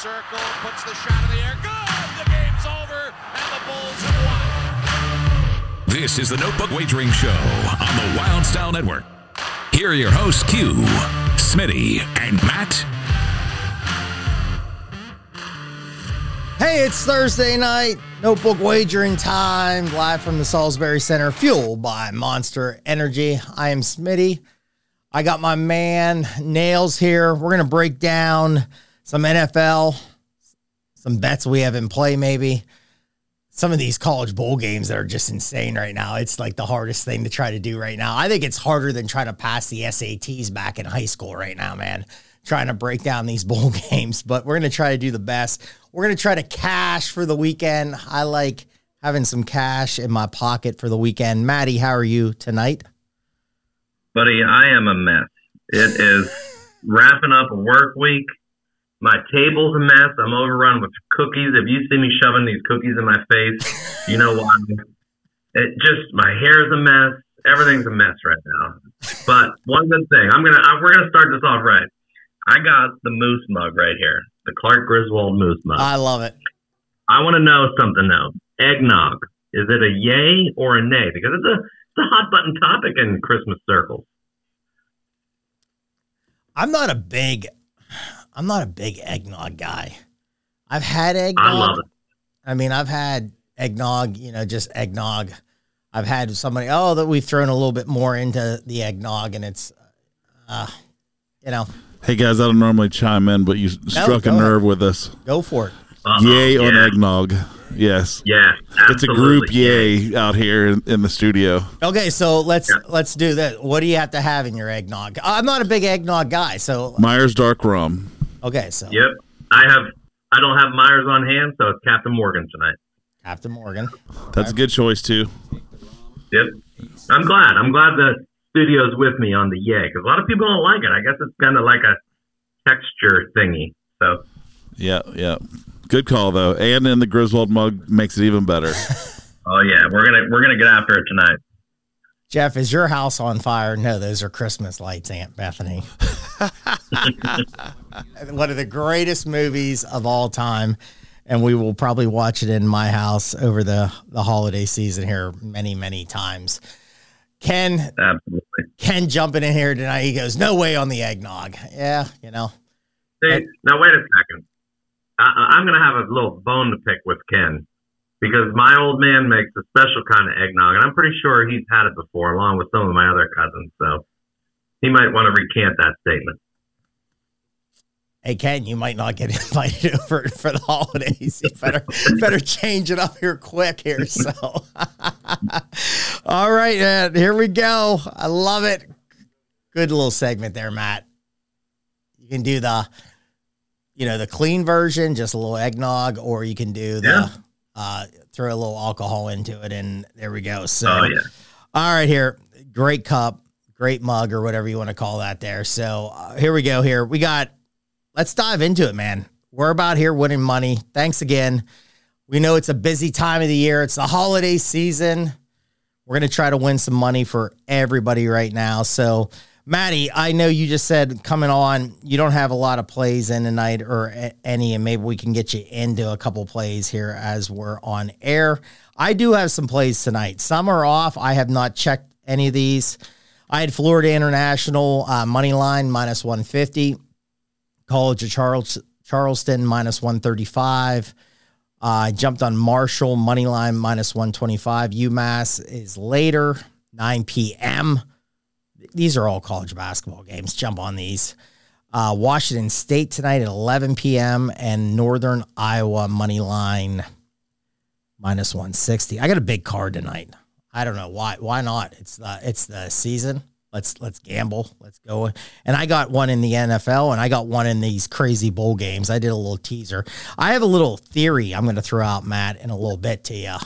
circle, puts the shot in the air. Good! The game's over, and the Bulls have won. This is the Notebook Wagering Show on the Wylde Style Network. Here are your hosts, Q, Smitty, and Matt. Hey, it's Thursday night. Notebook wagering time, live from the Salisbury Center, fueled by Monster Energy. I am Smitty. I got my man Nails here. We're going to break down some NFL, some bets we have in play, maybe. Some of these college bowl games that are just insane right now. It's like the hardest thing to try to do right now. I think it's harder than trying to pass the SATs back in high school right now, man. Trying to break down these bowl games, but we're going to try to do the best. We're going to try to cash for the weekend. I like having some cash in my pocket for the weekend. Maddie, how are you tonight? Buddy, I am a mess. It is wrapping up a work week. My table's a mess. I'm overrun with cookies. If you see me shoving these cookies in my face, you know why. It just my hair's a mess. Everything's a mess right now. But one good thing, I'm gonna I, we're gonna start this off right. I got the moose mug right here, the Clark Griswold moose mug. I love it. I want to know something though. Eggnog, is it a yay or a nay? Because it's a it's a hot button topic in Christmas circles. I'm not a big I'm not a big eggnog guy. I've had eggnog. I love it. I mean, I've had eggnog, you know, just eggnog. I've had somebody, oh, that we've thrown a little bit more into the eggnog and it's uh you know, Hey guys, I don't normally chime in, but you struck a go nerve with us. go for it. Uh-oh, Yay on eggnog. Yes. Yeah, It's a group absolutely. yay out here in, in the studio. Okay, so let's Yeah. let's do that. What do you have to have in your eggnog? I'm not a big eggnog guy, so Myers Dark Rum. Okay, so Yep, I have. I don't have Myers on hand, so it's Captain Morgan tonight. Captain Morgan. That's a good choice too. Yep, I'm glad. I'm glad the studio's with me on the yay because a lot of people don't like it. I guess it's kind of like a texture thingy. So Yeah, yeah. Good call though. And in the Griswold mug makes it even better. Oh yeah, we're gonna we're gonna get after it tonight. Jeff, is your house on fire? No, those are Christmas lights, Aunt Bethany. One of the greatest movies of all time. And we will probably watch it in my house over the, the holiday season here many, many times. Ken, Absolutely. Ken jumping in here tonight. He goes, No way on the eggnog. Yeah, you know. See, now wait a second. I, I'm gonna have a little bone to pick with Ken because my old man makes a special kind of eggnog, and I'm pretty sure he's had it before, along with some of my other cousins. So he might want to recant that statement. Hey Ken, you might not get invited over for the holidays. You better better change it up here quick here. So, all right, man, here we go. I love it. Good little segment there, Matt. You can do the, you know, the clean version, just a little eggnog, or you can do the Yeah. Uh, throw a little alcohol into it, and there we go. So, Oh yeah. all right, here, great cup, great mug, or whatever you want to call that. There. So uh, here we go. Here we got. Let's dive into it, man. We're about here winning money. Thanks again. We know it's a busy time of the year. It's the holiday season. We're gonna try to win some money for everybody right now. So, Maddie, I know you just said coming on, you don't have a lot of plays in tonight or any, and maybe we can get you into a couple plays here as we're on air. I do have some plays tonight. Some are off. I have not checked any of these. I had Florida International uh, money line minus 150, College of Charles, Charleston minus 135. Uh, I jumped on Marshall money line minus 125. UMass is later, 9 p.m. These are all college basketball games. Jump on these. Uh, Washington State tonight at 11 p.m. and Northern Iowa money line minus 160. I got a big card tonight. I don't know why. Why not? It's the it's the season. Let's let's gamble. Let's go. And I got one in the NFL, and I got one in these crazy bowl games. I did a little teaser. I have a little theory I'm going to throw out, Matt, in a little bit to you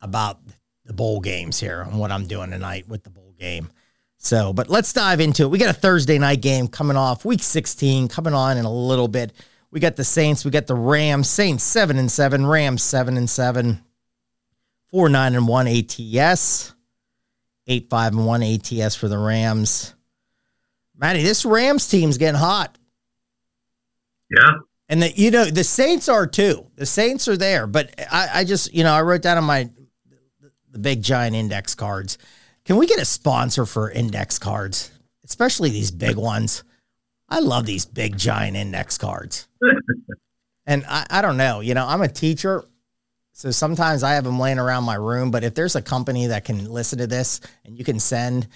about the bowl games here and what I'm doing tonight with the game. So, but let's dive into it. We got a Thursday night game coming off, week 16 coming on in a little bit. We got the Saints, we got the Rams. Saints seven and seven, Rams seven and seven, four nine and one ATS, eight five and one ATS for the Rams. Matty, this Rams team's getting hot. Yeah. And that you know the Saints are too. The Saints are there, but I, I just you know I wrote down on my the big giant index cards. Can we get a sponsor for index cards, especially these big ones? I love these big giant index cards. and I, I don't know, you know, I'm a teacher, so sometimes I have them laying around my room. But if there's a company that can listen to this and you can send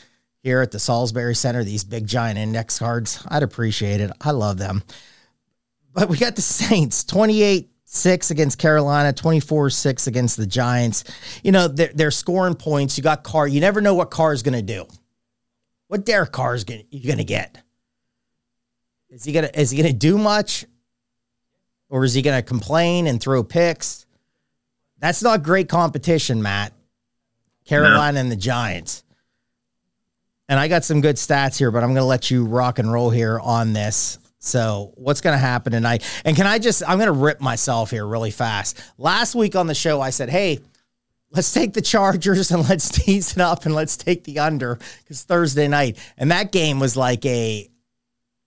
here at the Salisbury Center these big giant index cards, I'd appreciate it. I love them. But we got the Saints 28 6 against Carolina, 24 6 against the Giants. You know, they're, they're scoring points. You got Carr. You never know what Carr is going to do. What Derek Carr is going you going to get? Is he going to is he going to do much? Or is he going to complain and throw picks? That's not great competition, Matt. Carolina no. and the Giants. And I got some good stats here, but I'm going to let you rock and roll here on this. So, what's going to happen tonight? And can I just, I'm going to rip myself here really fast. Last week on the show, I said, hey, let's take the Chargers and let's tease it up and let's take the under because Thursday night. And that game was like a,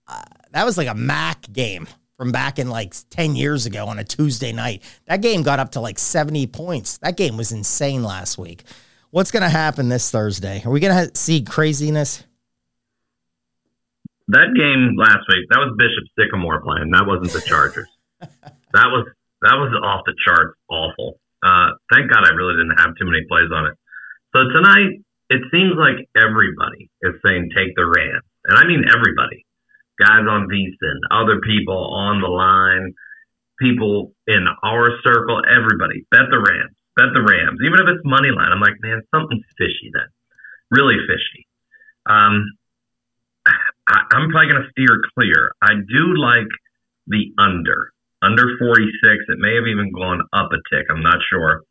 uh, that was like a MAC game from back in like 10 years ago on a Tuesday night. That game got up to like 70 points. That game was insane last week. What's going to happen this Thursday? Are we going to see craziness? That game last week, that was Bishop Sycamore playing. That wasn't the Chargers. that was that was off the charts awful. Uh, thank God I really didn't have too many plays on it. So tonight, it seems like everybody is saying take the Rams, and I mean everybody. Guys on VSiN, other people on the line, people in our circle, everybody bet the Rams, bet the Rams. Even if it's money line, I'm like, man, something's fishy then, really fishy. Um, I, am probably going to steer clear. I do like the under, under 46. It may have even gone up a tick. I'm not sure.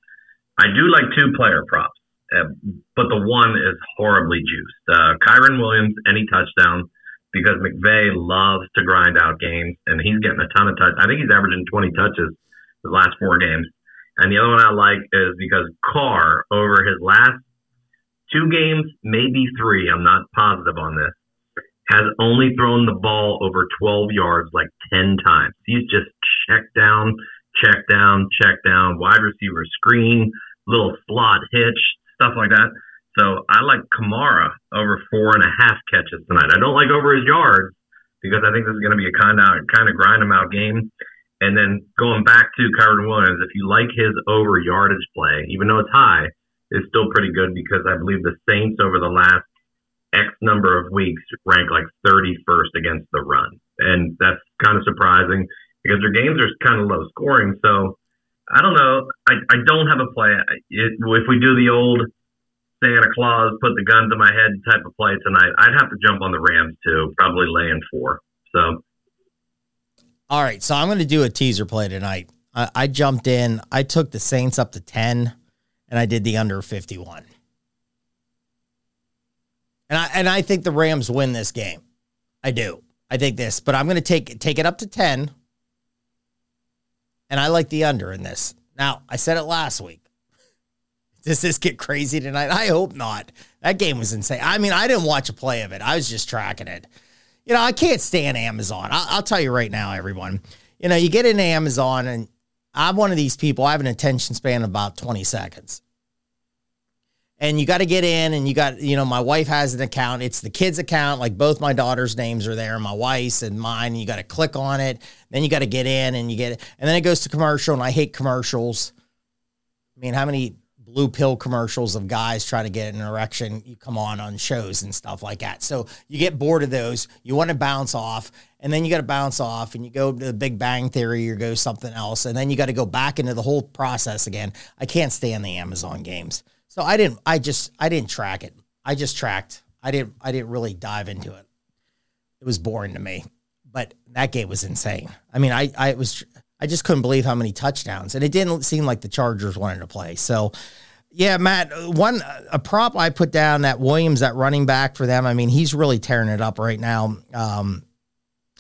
I do like two player props, uh, but the one is horribly juiced. Uh, Kyren Williams, any touchdown, because McVay loves to grind out games, and he's getting a ton of touch. I think he's averaging 20 touches the last four games. And the other one I like is because Carr, over his last two games, maybe three, I'm not positive on this, has only thrown the ball over 12 yards like 10 times. He's just check down, check down, check down, wide receiver screen, little slot hitch, stuff like that. So I like Kamara over four and a half catches tonight. I don't like over his yards because I think this is going to be a kind of kind of grind him out game. And then going back to Kyren Williams, if you like his over yardage play, even though it's high, it's still pretty good because I believe the Saints over the last X number of weeks rank like 31st against the run. And that's kind of surprising because their games are kind of low scoring. So I don't know. I, I don't have a play. It, if we do the old Santa Claus, put the guns in my head type of play tonight, I'd have to jump on the Rams too, probably laying four. So. All right. So I'm going to do a teaser play tonight. I, I jumped in, I took the Saints up to 10, and I did the under 51. And I and I think the Rams win this game. I do. I think this, but I'm going to take take it up to 10. And I like the under in this. Now, I said it last week. Does this get crazy tonight? I hope not. That game was insane. I mean, I didn't watch a play of it. I was just tracking it. You know, I can't stand Amazon. I'll, I'll tell you right now, everyone. You know, you get into Amazon, and I'm one of these people. I have an attention span of about 20 seconds and you got to get in and you got you know my wife has an account. It's the kids account. Like both my daughter's names are there my wife's and mine. You got to click on it. Then you got to get in and you get it. And then it goes to commercial and i hate commercials. I mean how many blue pill commercials of guys trying to get an erection you come on on shows and stuff like that. So you get bored of those. You want to bounce off. And then you got to bounce off and you go to the big bang theory or go something else. And then you got to go back into the whole process again. I can't stand the amazon games so I didn't. I just. I didn't track it. I just tracked. I didn't. I didn't really dive into it. It was boring to me. But that game was insane. I mean, I. I was. I just couldn't believe how many touchdowns, and it didn't seem like the Chargers wanted to play. So, yeah, Matt. One a prop I put down that Williams, that running back for them. I mean, he's really tearing it up right now. Um,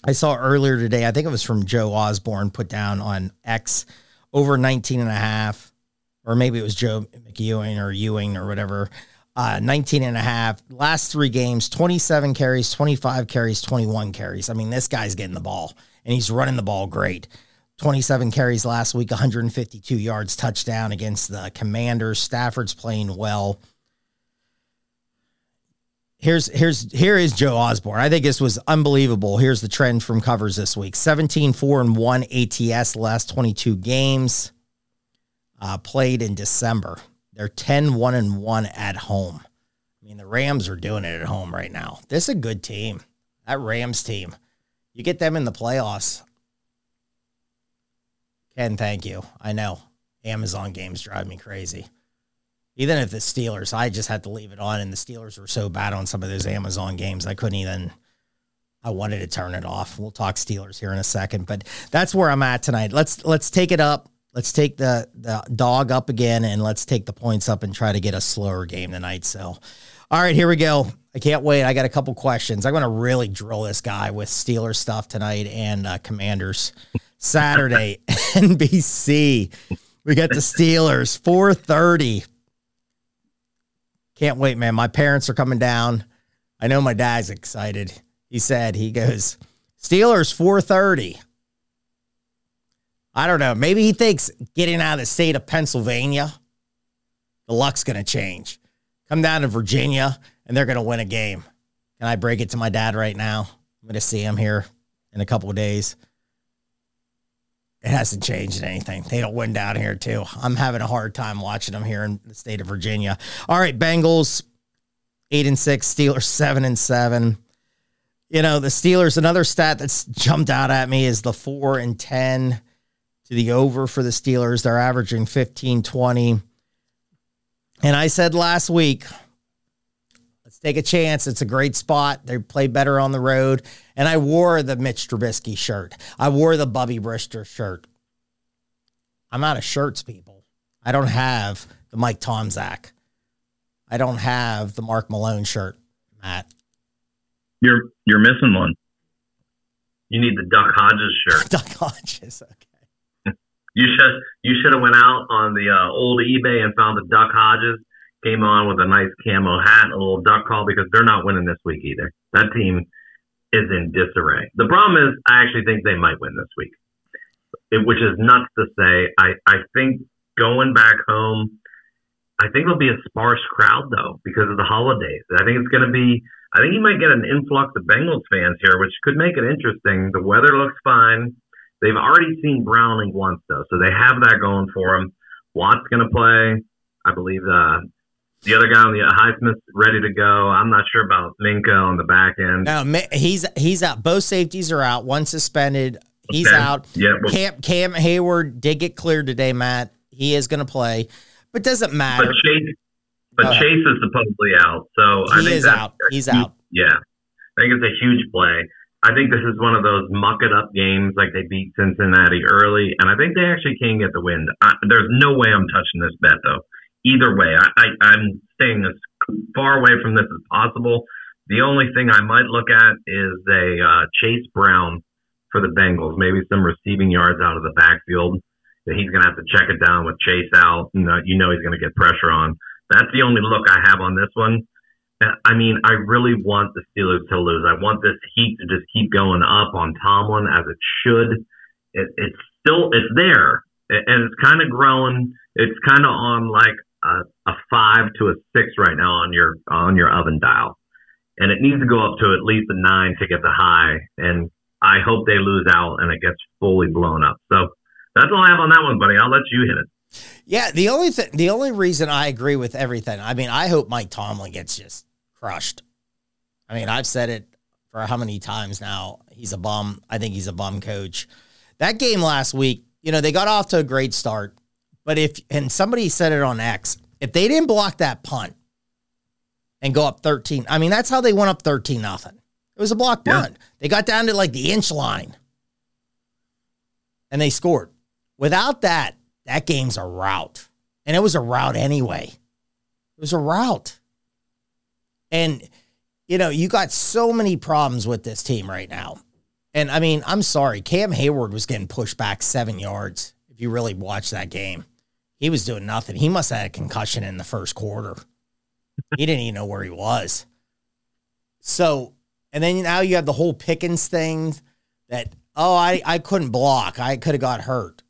I saw earlier today. I think it was from Joe Osborne put down on X over 19 and a half or maybe it was Joe McEwing or Ewing or whatever. uh, 19 and a half. Last three games, 27 carries, 25 carries, 21 carries. I mean, this guy's getting the ball and he's running the ball great. 27 carries last week, 152 yards, touchdown against the Commanders. Stafford's playing well. Here's here's here is Joe Osborne. I think this was unbelievable. Here's the trend from covers this week. 17 4 and 1 ATS last 22 games uh, played in December. They're 10 1 and 1 at home. I mean, the Rams are doing it at home right now. This is a good team. That Rams team. You get them in the playoffs. Ken, thank you. I know Amazon games drive me crazy. Even if the Steelers, I just had to leave it on, and the Steelers were so bad on some of those Amazon games, I couldn't even. I wanted to turn it off. We'll talk Steelers here in a second, but that's where I'm at tonight. Let's let's take it up. Let's take the the dog up again, and let's take the points up and try to get a slower game tonight. So, all right, here we go. I can't wait. I got a couple questions. I'm going to really drill this guy with Steelers stuff tonight and uh, Commanders. Saturday, NBC. We got the Steelers, 4:30 can't wait, man. My parents are coming down. I know my dad's excited. He said, he goes, Steelers 430. I don't know. Maybe he thinks getting out of the state of Pennsylvania, the luck's going to change. Come down to Virginia and they're going to win a game. Can I break it to my dad right now? I'm going to see him here in a couple of days. It hasn't changed anything. They don't win down here too. I'm having a hard time watching them here in the state of Virginia. All right, Bengals eight and six, Steelers seven and seven. You know, the Steelers, another stat that's jumped out at me is the four and 10 to the over for the Steelers. They're averaging 15 20. And I said last week, let's take a chance. It's a great spot. They play better on the road. And I wore the Mitch Trubisky shirt. I wore the Bubby Brister shirt. I'm out of shirts, people. I don't have the Mike Tomczak. I don't have the Mark Malone shirt, Matt. You're you're missing one. You need the Duck Hodges shirt. Duck Hodges. Okay. You should you should have went out on the uh, old eBay and found the Duck Hodges. Came on with a nice camo hat, a little duck call because they're not winning this week either. That team is in disarray. The problem is, I actually think they might win this week, it, which is nuts to say. I, I think going back home, I think it'll be a sparse crowd though because of the holidays. I think it's going to be. I think you might get an influx of Bengals fans here, which could make it interesting. The weather looks fine. They've already seen Browning once though, so they have that going for them. Watt's going to play. I believe uh, the other guy on the Highsmith's ready to go. I'm not sure about Minkah on the back end. No, he's he's out. Both safeties are out. One suspended. He's okay. out. Yeah. Well, Cam Cam Heyward did get cleared today, Matt. He is going to play, but doesn't matter. But Chase, but Chase is supposedly out, so he I think is out. He's huge, out. Yeah, I think it's a huge play. I think this is one of those muck it up games like they beat Cincinnati early, and I think they actually can get the win. I, there's no way I'm touching this bet though either way. I, I, am staying as far away from this as possible. The only thing I might look at is a uh, Chase Brown for the Bengals, maybe some receiving yards out of the backfield. That he's going to have to check it down with Chase out. You know, you know he's going to get pressure on. That's the only look I have on this one. I mean, I really want the Steelers to lose. I want this heat to just keep going up on Tomlin as it should. It, it's still it's there, and it's kind of growing. It's kind of on like a, a five to a six right now on your on your oven dial, and it needs to go up to at least a nine to get the high. And I hope they lose out and it gets fully blown up. So that's all I have on that one, buddy. I'll let you hit it. Yeah, the only thing, the only reason I agree with everything. I mean, I hope Mike Tomlin gets just crushed. I mean, I've said it for how many times now. He's a bum. I think he's a bum coach. That game last week, you know, they got off to a great start. But if, and somebody said it on X, if they didn't block that punt and go up 13, I mean, that's how they went up 13 nothing. It was a block punt. Yeah. They got down to like the inch line and they scored. Without that, that game's a rout. And it was a rout anyway. It was a rout. And, you know, you got so many problems with this team right now. And I mean, I'm sorry, Cam Heyward was getting pushed back seven yards if you really watch that game he was doing nothing. He must have had a concussion in the first quarter. he didn't even know where he was. So, and then now you have the whole Pickens thing that, oh, I, I couldn't block. I could have got hurt.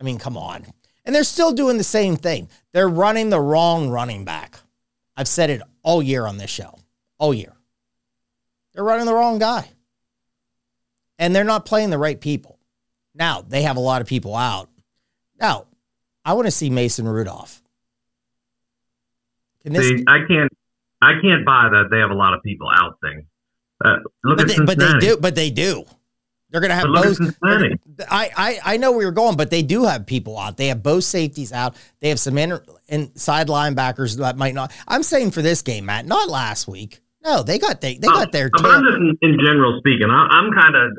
I mean, come on. And they're still doing the same thing. They're running the wrong running back. I've said it all year on this show, all year. They're running the wrong guy. And they're not playing the right people. Now, they have a lot of people out. Now, I want to see Mason Rudolph. Can this, see, I can't I can't buy that they have a lot of people out thing. Uh, look but at they, but they do. But they do. They're going to have both. I, I I know where you're going, but they do have people out. They have both safeties out. They have some inner, inside linebackers that might not. I'm saying for this game, Matt, not last week. No, they got they they oh, got their. But I'm just in, in general speaking. I, I'm kind of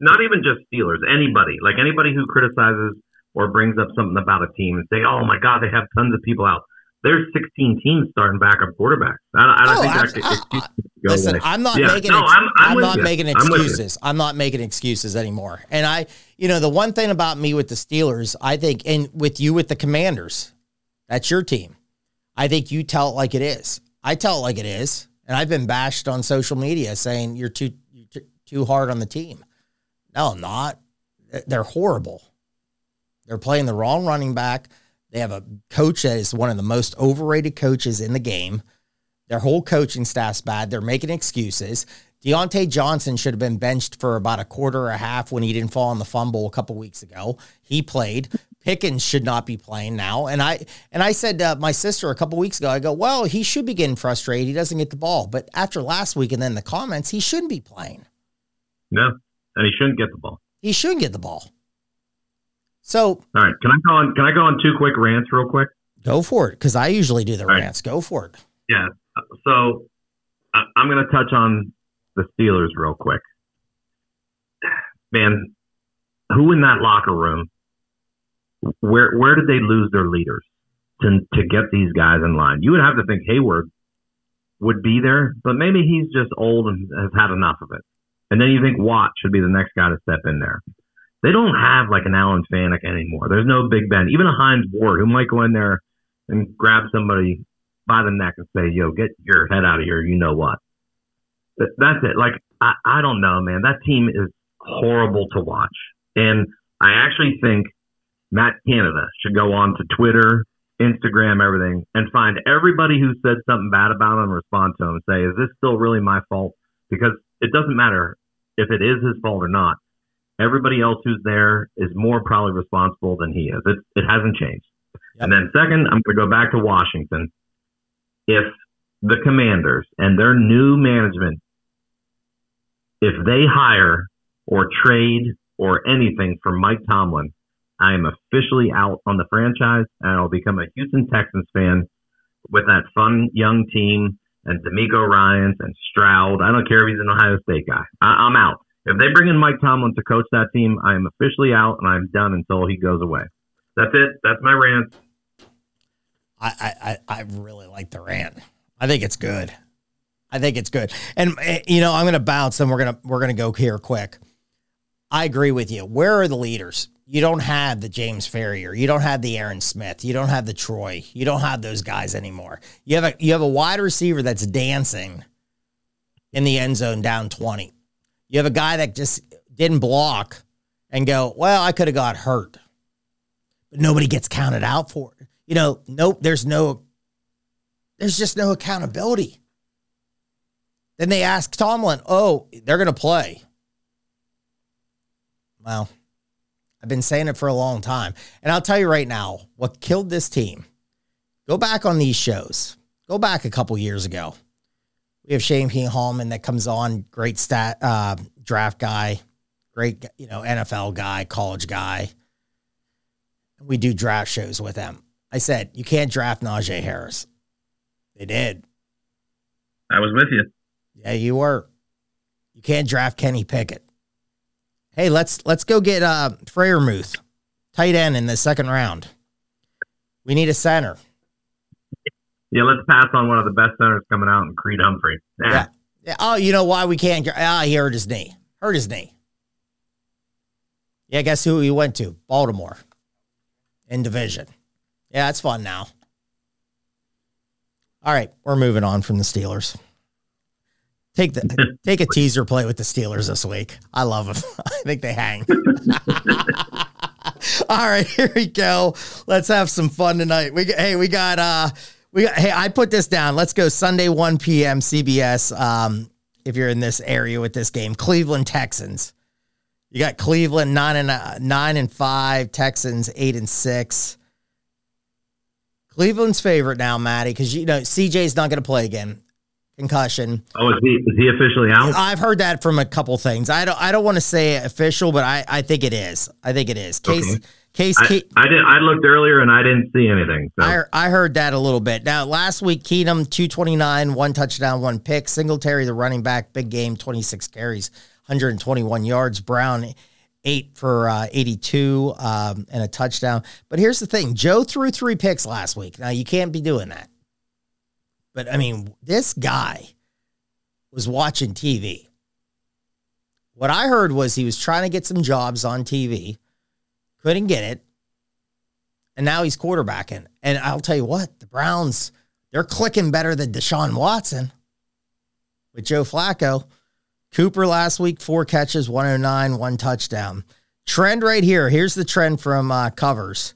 not even just Steelers. Anybody like anybody who criticizes or brings up something about a team and say, "Oh my God, they have tons of people out." There's 16 teams starting backup quarterbacks. I, I don't oh, think I, I, listen. I'm not yeah. making. No, ex- I'm, I'm, I'm not you. making excuses. I'm, I'm, not making excuses anymore. And I, you know, the one thing about me with the Steelers, I think, and with you with the Commanders, that's your team. I think you tell it like it is. I tell it like it is, and I've been bashed on social media saying you're too you're too, too hard on the team. No, I'm not. They're horrible. They're playing the wrong running back. They have a coach that is one of the most overrated coaches in the game. Their whole coaching staff's bad. They're making excuses. Diontae Johnson should have been benched for about a quarter or a half when he didn't fall on the fumble a couple weeks ago. He played. Pickens should not be playing now. And I and I said to my sister a couple weeks ago, I go, well, he should be getting frustrated. He doesn't get the ball. But after last week and then the comments, he shouldn't be playing. No, and he shouldn't get the ball. He shouldn't get the ball. So, all right, can I go on? Can I go on two quick rants real quick? Go for it, because I usually do the all rants. Right. Go for it. Yeah. So uh, I'm going to touch on the Steelers real quick. Man, who in that locker room? Where where did they lose their leaders to to get these guys in line? You would have to think Heyward would be there, but maybe he's just old and has had enough of it. And then you think Watt should be the next guy to step in there. They don't have like an Alan Faneca anymore. There's no Big Ben. Even a Hines Ward who might go in there and grab somebody by the neck and say, "Yo, get your head out of here." You know what? That's it. Like I, I don't know, man. That team is horrible to watch, and I actually think Matt Canada should go on to Twitter, Instagram, everything, and find everybody who said something bad about him, respond to him, and say, "Is this still really my fault?" Because it doesn't matter if it is his fault or not. Everybody else who's there is more probably responsible than he is. It, it hasn't changed. Yep. And then second, I'm going to go back to Washington. If the Commanders and their new management, if they hire or trade or anything for Mike Tomlin, I am officially out on the franchise and I'll become a Houston Texans fan with that fun young team and DeMeco Ryans and Stroud. I don't care if he's an Ohio State guy. I, am out. If they bring in Mike Tomlin to coach that team, I am officially out and I'm done until he goes away. That's it. That's my rant. I, I, I really like the rant. I think it's good. I think it's good. And eh, you know, I'm going to bounce and we're to we're to go here quick. I agree with you. Where are the leaders? You don't have the James Farrior. You don't have the Aaron Smith. You don't have the Troy. You don't have those guys anymore. You have a you have a wide receiver that's dancing in the end zone down 20. You have a guy that just didn't block and go, well, I could have got hurt. But nobody gets counted out for it. You know, nope, there's no, there's just no accountability. Then they ask Tomlin, oh, they're going to play. Well, I've been saying it for a long time. And I'll tell you right now, what killed this team, go back on these shows, go back a couple years ago. We have Shane P. Hallman that comes on, great stat uh, draft guy, great you know NFL guy, college guy. We do draft shows with him. I said you can't draft Najee Harris. They did. I was with you. Yeah, you were. You can't draft Kenny Pickett. Hey, let's let's go get uh Freiermuth, tight end in the second round. We need a center yeah, let's pass on one of the best centers coming out in Creed Humphrey. Yeah. yeah. Oh, you know why we can't? Ah, he hurt his knee. Hurt his knee. Yeah, guess who he went to? Baltimore in division. Yeah, that's fun now. All right, we're moving on from the Steelers. Take the take a teaser play with the Steelers this week. I love them. I think they hang. All right, here we go. Let's have some fun tonight. We hey, we got uh we got hey, I put this down. Let's go Sunday 1 p.m. CBS. Um, if you're in this area with this game, Cleveland Texans. You got Cleveland nine and uh, nine and five, Texans eight and six. Cleveland's favorite now, Maddie, because you know CJ's not going to play again, concussion. Oh, is he is he officially out? I've heard that from a couple things. I don't I don't want to say official, but I I think it is. I think it is. Case Okay. Case. I, Ke- I did. I looked earlier and I didn't see anything. So. I, I heard that a little bit. Now, last week, Keenum, 229, one touchdown, one pick. Singletary, the running back, big game, 26 carries, 121 yards. Brown, eight for uh, 82 um, and a touchdown. But here's the thing Joe threw three picks last week. Now, you can't be doing that. But I mean, this guy was watching TV. What I heard was he was trying to get some jobs on TV, couldn't get it and now he's quarterbacking. And I'll tell you what, the Browns, they're clicking better than Deshaun Watson with Joe Flacco. Cooper last week, four catches, 109, one touchdown. Trend right here. Here's the trend from uh, covers.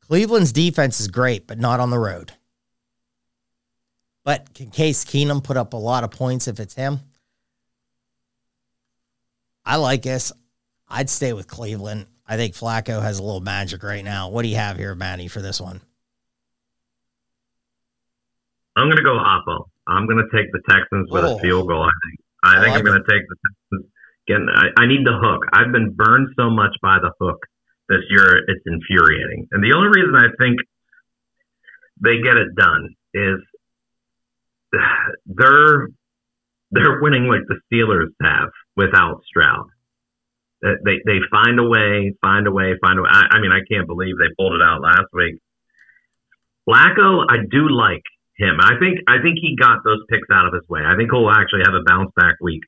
Cleveland's defense is great, but not on the road. But can Case Keenum put up a lot of points if it's him? I like this. I'd stay with Cleveland. I think Flacco has a little magic right now. What do you have here, Manny, for this one? I'm going to go Oppo. I'm going to take the Texans with Oh. a field goal. I think. I, I think like I'm going to take the Texans. Again, I, I need the hook. I've been burned so much by the hook this year. It's infuriating. And the only reason I think they get it done is they're they're winning like the Steelers have without Stroud. They they, find a way, find a way, find a way. I, I mean, I can't believe they pulled it out last week. Flacco, I do like him. I think I think he got those picks out of his way. I think he'll actually have a bounce back week.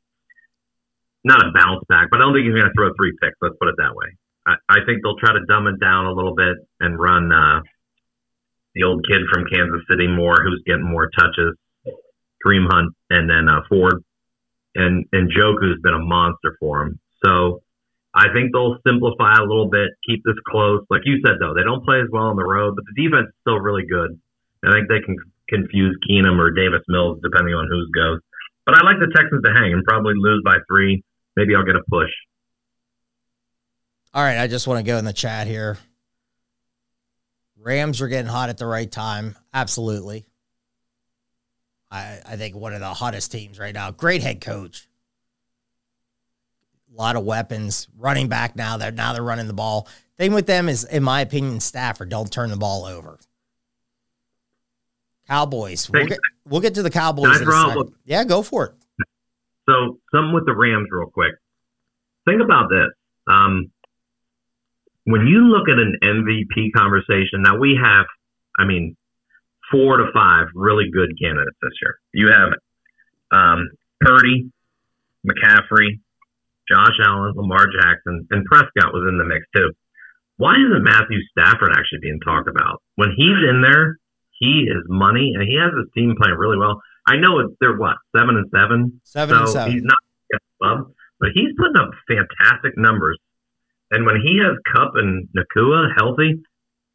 Not a bounce back, but I don't think he's going to throw three picks. Let's put it that way. I, I think they'll try to dumb it down a little bit and run uh, the old kid from Kansas City more, who's getting more touches, Kareem Hunt, and then uh, Ford, and and Njoku's been a monster for him. So I think they'll simplify a little bit, keep this close. Like you said, though, they don't play as well on the road, but the defense is still really good. I think they can confuse Keenum or Davis Mills depending on whose goes. But I like the Texans to hang and probably lose by three. Maybe I'll get a push. All right, I just want to go in the chat here. Rams are getting hot at the right time. Absolutely. I I think one of the hottest teams right now. Great head coach. A lot of weapons. Running back now. They're now they're running the ball. Thing with them is, in my opinion, Stafford. Don't turn the ball over. Cowboys. We'll get we'll get to the Cowboys. In a second. Yeah, go for it. So something with the Rams real quick. Think about this. Um, when you look at an MVP conversation, now we have, I mean, four to five really good candidates this year. You have um, Purdy, McCaffrey, Josh Allen, Lamar Jackson, and Prescott was in the mix too. Why isn't Matthew Stafford actually being talked about? When he's in there, he is money, and he has his team playing really well. I know it's, they're what seven and seven, Seven so and seven. he's not but he's putting up fantastic numbers. And when he has Kupp and Nacua healthy,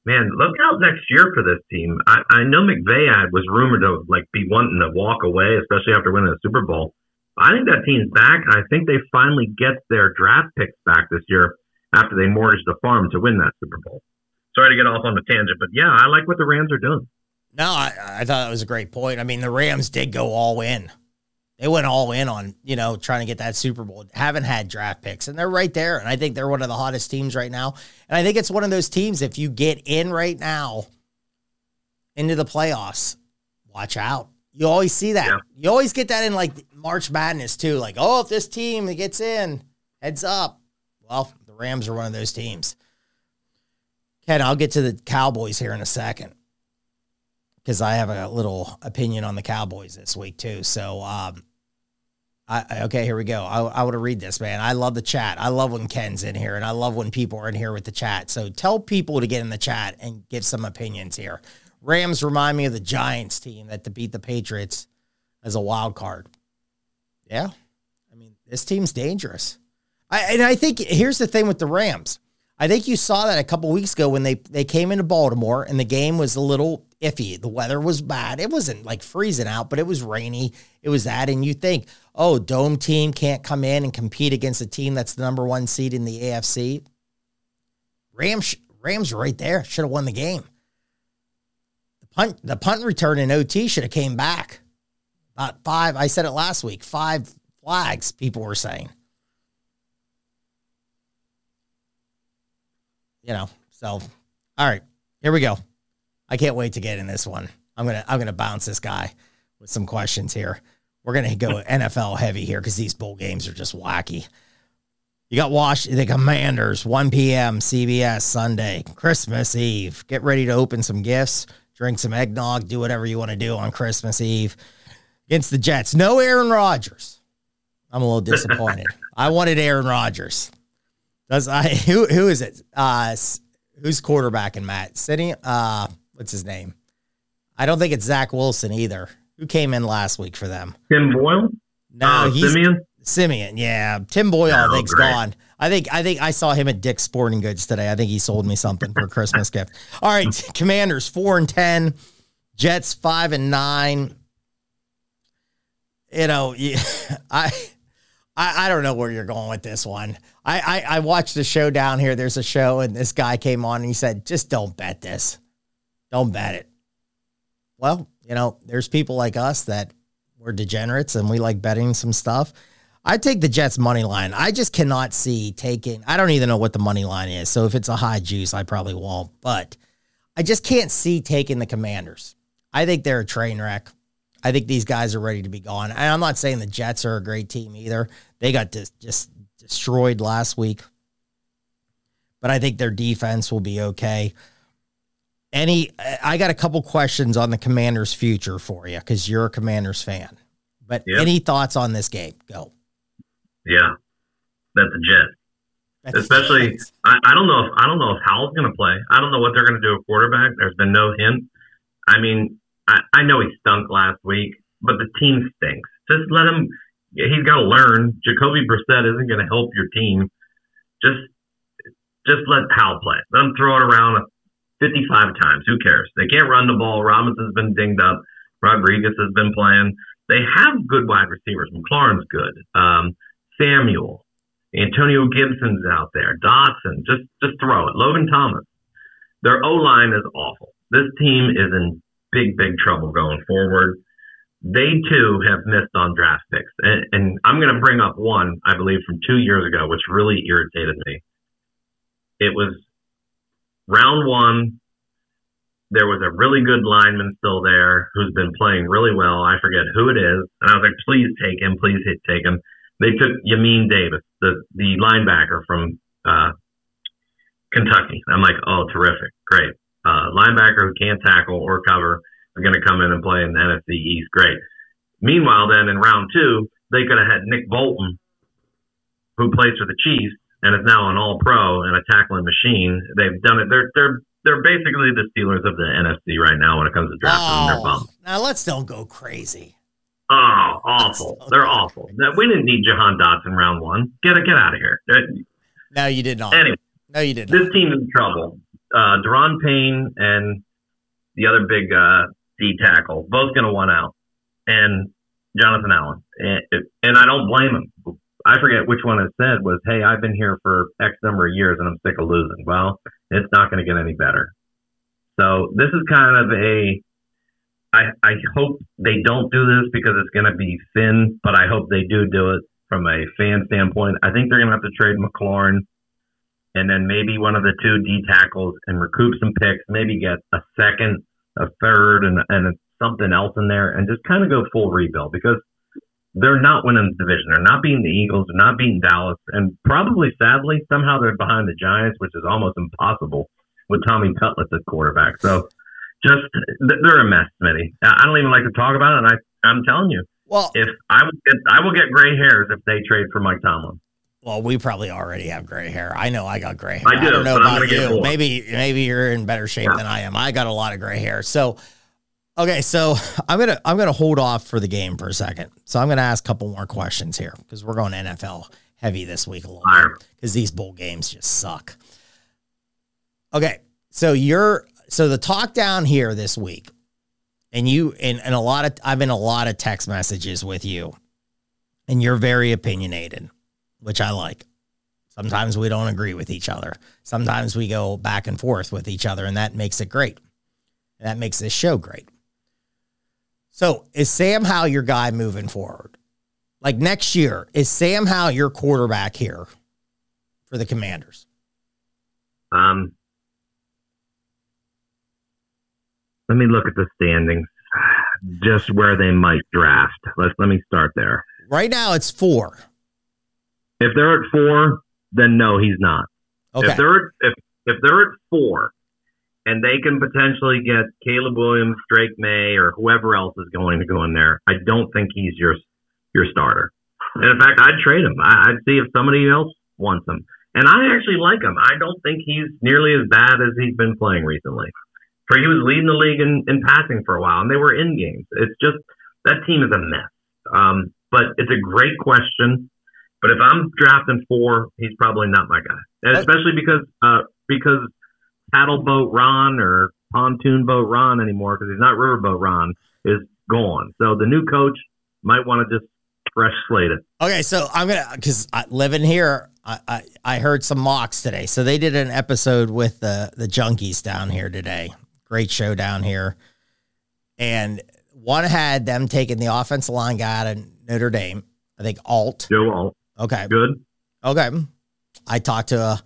man, look out next year for this team. I, I know McVay had- was rumored to like be wanting to walk away, especially after winning the Super Bowl. I think that team's back, and I think they finally get their draft picks back this year after they mortgaged the farm to win that Super Bowl. Sorry to get off on a tangent, but yeah, I like what the Rams are doing. No, I, I thought that was a great point. I mean, the Rams did go all in. They went all in on, you know, trying to get that Super Bowl. Haven't had draft picks, and they're right there. And I think they're one of the hottest teams right now. And I think it's one of those teams, if you get in right now into the playoffs, watch out. You always see that. Yeah. You always get that in like March Madness, too. Like, oh, if this team gets in, heads up. Well, the Rams are one of those teams. Ken, I'll get to the Cowboys here in a second because I have a little opinion on the Cowboys this week too. So, um, I, okay, here we go. I, I want to read this, man. I love the chat. I love when Ken's in here, and I love when people are in here with the chat. So tell people to get in the chat and give some opinions here. Rams remind me of the Giants team that beat the Patriots as a wild card. Yeah. I mean, this team's dangerous. I, and I think here's the thing with the Rams. I think you saw that a couple weeks ago when they they came into Baltimore and the game was a little iffy. The weather was bad. It wasn't like freezing out, but it was rainy. It was that, and you think, oh, dome team can't come in and compete against a team that's the number one seed in the AFC. Rams Rams right there should have won the game. The punt the punt return in OT should have came back. About five. I said it last week. Five flags. People were saying. you know, so all right, here we go. I can't wait to get in this one. I'm gonna I'm gonna bounce this guy with some questions here. We're gonna go NFL heavy here because these bowl games are just wacky. You got Wash the Commanders, 1 p.m. CBS Sunday, Christmas Eve. Get ready to open some gifts, drink some eggnog, do whatever you want to do on Christmas Eve against the Jets. No Aaron Rodgers. I'm a little disappointed. I wanted Aaron Rodgers. Does I who who is it? Uh who's quarterbacking Matt? Sitting uh what's his name? I don't think it's Zach Wilson either. Who came in last week for them? Tim Boyle? No, Uh, he's Siemian? Siemian, yeah. Tim Boyle, I Oh, think's great. gone. I think I think I saw him at Dick's Sporting Goods today. I think he sold me something for a Christmas gift. All right, Commanders four and ten, Jets five and nine. You know, I, I I don't know where you're going with this one. I, I I watched the show down here. There's a show, and this guy came on and he said, "Just don't bet this. Don't bet it." Well, you know, there's people like us that we're degenerates and we like betting some stuff. I take the Jets money line. I just cannot see taking. I don't even know what the money line is. So if it's a high juice, I probably won't. But I just can't see taking the Commanders. I think they're a train wreck. I think these guys are ready to be gone. And I'm not saying the Jets are a great team either. They got dis- just destroyed last week. But I think their defense will be okay. Any, I got a couple questions on the Commanders' future for you because you're a Commanders fan. But Yeah. any thoughts on this game? Go. Yeah. That's a jet. Especially, I, I don't know if I don't know if Howell's going to play. I don't know what they're going to do at quarterback. There's been no hint. I mean, I, I know he stunk last week, but the team stinks. Just let him. He's got to learn. Jacoby Brissett isn't going to help your team. Just, just let Howell play. Let him throw it around 55 times. Who cares? They can't run the ball. Robinson's been dinged up. Rodriguez has been playing. They have good wide receivers. McLaurin's good. Um, Samuel, Antonio Gibson's out there. Dotson, just just throw it. Logan Thomas. Their O line is awful. This team is in big, big trouble going forward. They too have missed on draft picks, and, and I'm going to bring up one I believe from two years ago, which really irritated me. It was round one. There was a really good lineman still there who's been playing really well. I forget who it is, and I was like, "Please take him, please take him." They took Jamin Davis, the the linebacker from uh, Kentucky. I'm like, oh, terrific, great. Uh, linebacker who can't tackle or cover are going to come in and play in the NFC East. Great. Meanwhile, then in round two, they could have had Nick Bolton, who plays for the Chiefs and is now an All Pro and a tackling machine. They've done it. They're they're they're basically the Steelers of the NFC right now when it comes to drafting. Oh, now let's don't go crazy. Oh, awful! They're awful. That- We didn't need Jahan Dotson round one. Get it, get out of here. No, you did not. Anyway, No, you did Not. this team's in trouble. Uh, Daron Payne and the other big uh, D tackle both going to one out, and Jonathan Allen. And, and I don't blame him. I forget which one it said was, "Hey, I've been here for X number of years and I'm sick of losing." Well, it's not going to get any better. So this is kind of a. I I hope they don't do this because it's going to be thin, but I hope they do do it from a fan standpoint. I think they're going to have to trade McLaurin and then maybe one of the two D tackles and recoup some picks, maybe get a second, a third, and and something else in there, and just kind of go full rebuild because they're not winning the division. They're not beating the Eagles. They're not beating Dallas, and probably sadly somehow they're behind the Giants, which is almost impossible with Tommy Cutlets at quarterback. So just they're a mess, Smitty. I I don't even like to talk about it, and I I'm telling you, Well, if I would get I will get gray hairs if they trade for Mike Tomlin. Well, we probably already have gray hair. I know I got gray hair. I do, don't know about you. Maybe maybe you're in better shape Yeah. than I am. I got a lot of gray hair. So okay, so I'm gonna I'm gonna hold off for the game for a second. So I'm gonna ask a couple more questions here because we're going NFL heavy this week a little bit because these bowl games just suck. Okay, so you're so the talk down here this week, and you and, and a lot of I've been a lot of text messages with you, and you're very opinionated, which I like. Sometimes we don't agree with each other. Sometimes we go back and forth with each other, and that makes it great. That makes this show great. So, is Sam Howell your guy moving forward? Like next year, is Sam Howell your quarterback here for the Commanders? Um, let me look at the standings, just where they might draft. Let's let me start there. Right now, it's four. If they're at four, then no, he's not. Okay. If they're at, if if they're at four, and they can potentially get Caleb Williams, Drake Maye, or whoever else is going to go in there, I don't think he's your your starter. And in fact, I'd trade him. I, I'd see if somebody else wants him. And I actually like him. I don't think he's nearly as bad as he's been playing recently. For he was leading the league in, in passing for a while, and they were in games. It's just that team is a mess. Um, but it's a great question. But if I'm drafting four, he's probably not my guy, and especially because uh, because paddle boat Ron or pontoon boat Ron anymore because he's not riverboat Ron is gone. So the new coach might want to just fresh slate it. Okay, so I'm gonna because living here, I, I I heard some mocks today. So they did an episode with the the junkies down here today. Great show down here, and one had them taking the offensive line guy out of Notre Dame. I think Alt. Joe Alt, Okay, good. okay. I talked to a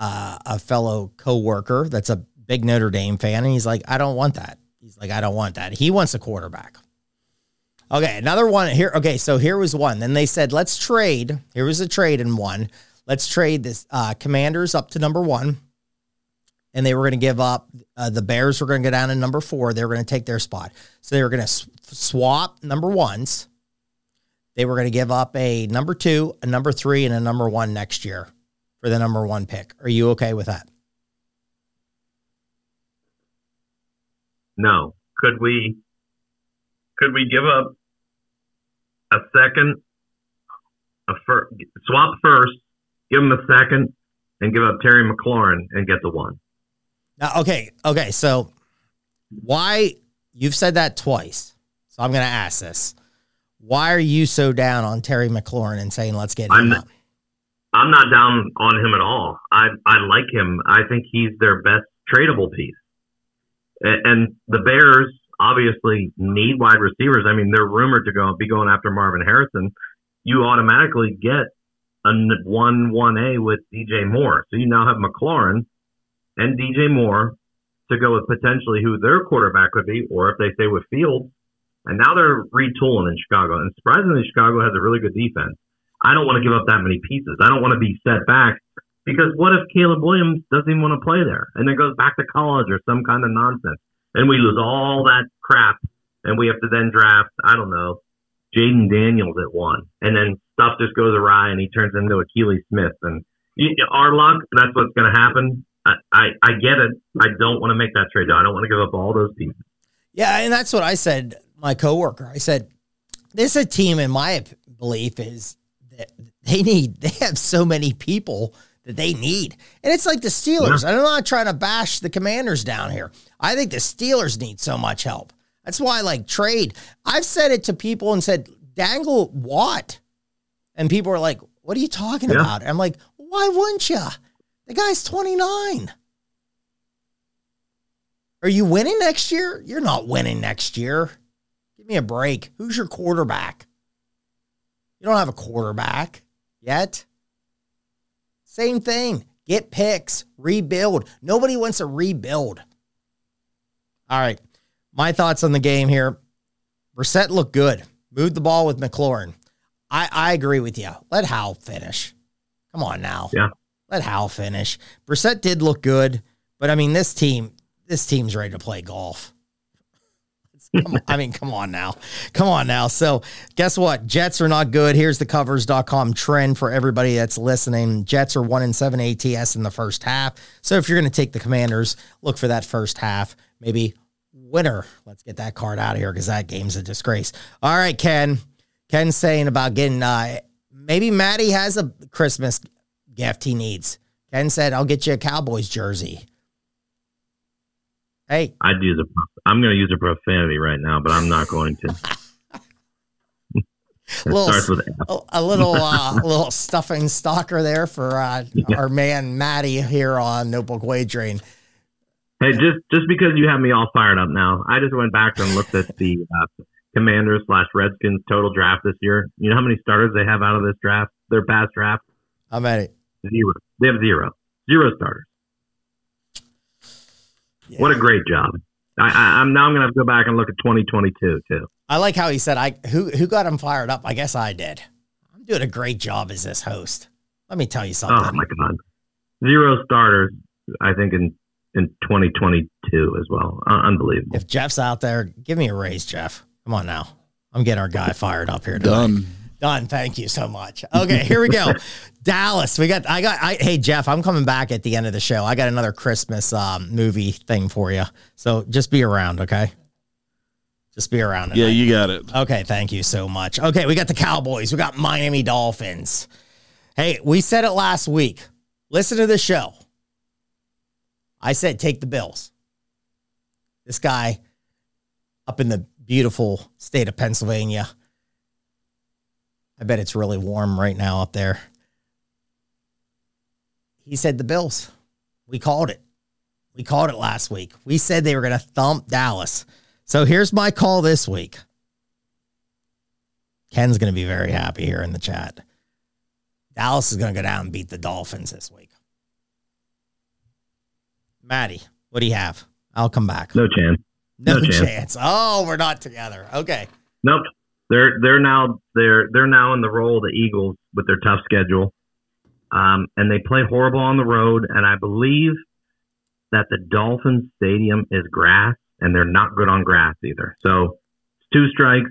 a, a fellow coworker that's a big Notre Dame fan, and he's like, I don't want that. He's like, I don't want that. He wants a quarterback. Okay, another one here. Okay, so here was one. Then they said, let's trade. Here was a trade in one. Let's trade this uh, Commanders up to number one, and they were going to give up. Uh, the Bears were going to go down to number four. They were going to take their spot. So they were going to s- swap number ones. They were going to give up a number two, a number three, and a number one next year for the number one pick. Are you okay with that? No. Could we could we give up a second, a fir- swap first, give him a second, and give up Terry McLaurin and get the one? Now, okay, okay. So, why you've said that twice? So I'm going to ask this: Why are you so down on Terry McLaurin and saying let's get him I'm- up? I'm not down on him at all. I I like him. I think he's their best tradable piece. A- And the Bears obviously need wide receivers. I mean, they're rumored to go be going after Marvin Harrison. You automatically get a one one A with DJ Moore. So you now have McLaurin and DJ Moore to go with potentially who their quarterback would be, or if they stay with Fields. And now they're retooling in Chicago. And surprisingly, Chicago has a really good defense. I don't want to give up that many pieces. I don't want to be set back because what if Caleb Williams doesn't even want to play there and then goes back to college or some kind of nonsense and we lose all that crap and we have to then draft, I don't know, Jayden Daniels at one and then stuff just goes awry and he turns into Akili Smith and our luck, that's what's going to happen. I, I, I get it. I don't want to make that trade. though. I don't want to give up all those pieces. Yeah, and that's what I said. My coworker, I said, this is a team. In my belief, is that they need. They have so many people that they need, and it's like the Steelers. I'm not trying to bash the Commanders down here. I think the Steelers need so much help. That's why I like trade. I've said it to people and said, dangle Watt, and people are like, "What are you talking Yeah. about?" I'm like, "Why wouldn't you? The guy's 29." Are you winning next year? You're not winning next year. Give me a break. Who's your quarterback? You don't have a quarterback yet. Same thing. Get picks, rebuild. Nobody wants to rebuild. All right. My thoughts on the game here. Brissett looked good. Moved the ball with McLaurin. I, I agree with you. Let Howell finish. Come on now. Yeah. Let Howell finish. Brissett did look good, but I mean, this team, this team's ready to play golf. I mean, come on now. Come on now. So, guess what? Jets are not good. Here's the covers.com trend for everybody that's listening. Jets are 1 in 7 ATS in the first half. So, if you're going to take the commanders, look for that first half. Maybe winner. Let's get that card out of here because that game's a disgrace. All right, Ken. Ken's saying about getting, uh, maybe Maddie has a Christmas gift he needs. Ken said, I'll get you a Cowboys jersey. Hey, I'd use a. I'm going to use a profanity right now, but I'm not going to. it Little- starts with F. a, little uh, little stuffing stalker there for uh, our man Matty here on Notebook Wagering. Hey, just just because you have me all fired up now, I just went back and looked at the uh, Commanders slash Redskins total draft this year. You know how many starters they have out of this draft? Their past draft I'm at it. Zero. They have zero, zero starters. What a great job! I, I, I'm now going to have to go back and look at 2022 too. I like how he said, "I who who got him fired up." I guess I did. I'm doing a great job as this host. Let me tell you something. Oh my God, zero starters. I think in in 2022 as well. Uh, unbelievable. If Jeff's out there, give me a raise, Jeff. Come on now. I'm getting our guy fired up here. Tonight. Done. Done. Thank you so much. Okay, here we go. Dallas. We got. I got. I, hey Jeff, I'm coming back at the end of the show. I got another Christmas um, movie thing for you. So just be around, okay? Just be around. Yeah, you got it. Okay, thank you so much. Okay, we got the Cowboys. We got Miami Dolphins. Hey, we said it last week. Listen to the show. I said take the Bills. This guy up in the beautiful state of Pennsylvania. I bet it's really warm right now up there. He said the Bills. We called it. We called it last week. We said they were going to thump Dallas. So here's my call this week. Ken's going to be very happy here in the chat. Dallas is going to go down and beat the Dolphins this week. Maddie, what do you have? I'll come back. No chance. No, no chance. chance. Oh, we're not together. Okay. Nope. They're they're now they're they're now in the role of the Eagles with their tough schedule, um, and they play horrible on the road. And I believe that the Dolphins stadium is grass, and they're not good on grass either. So it's two strikes.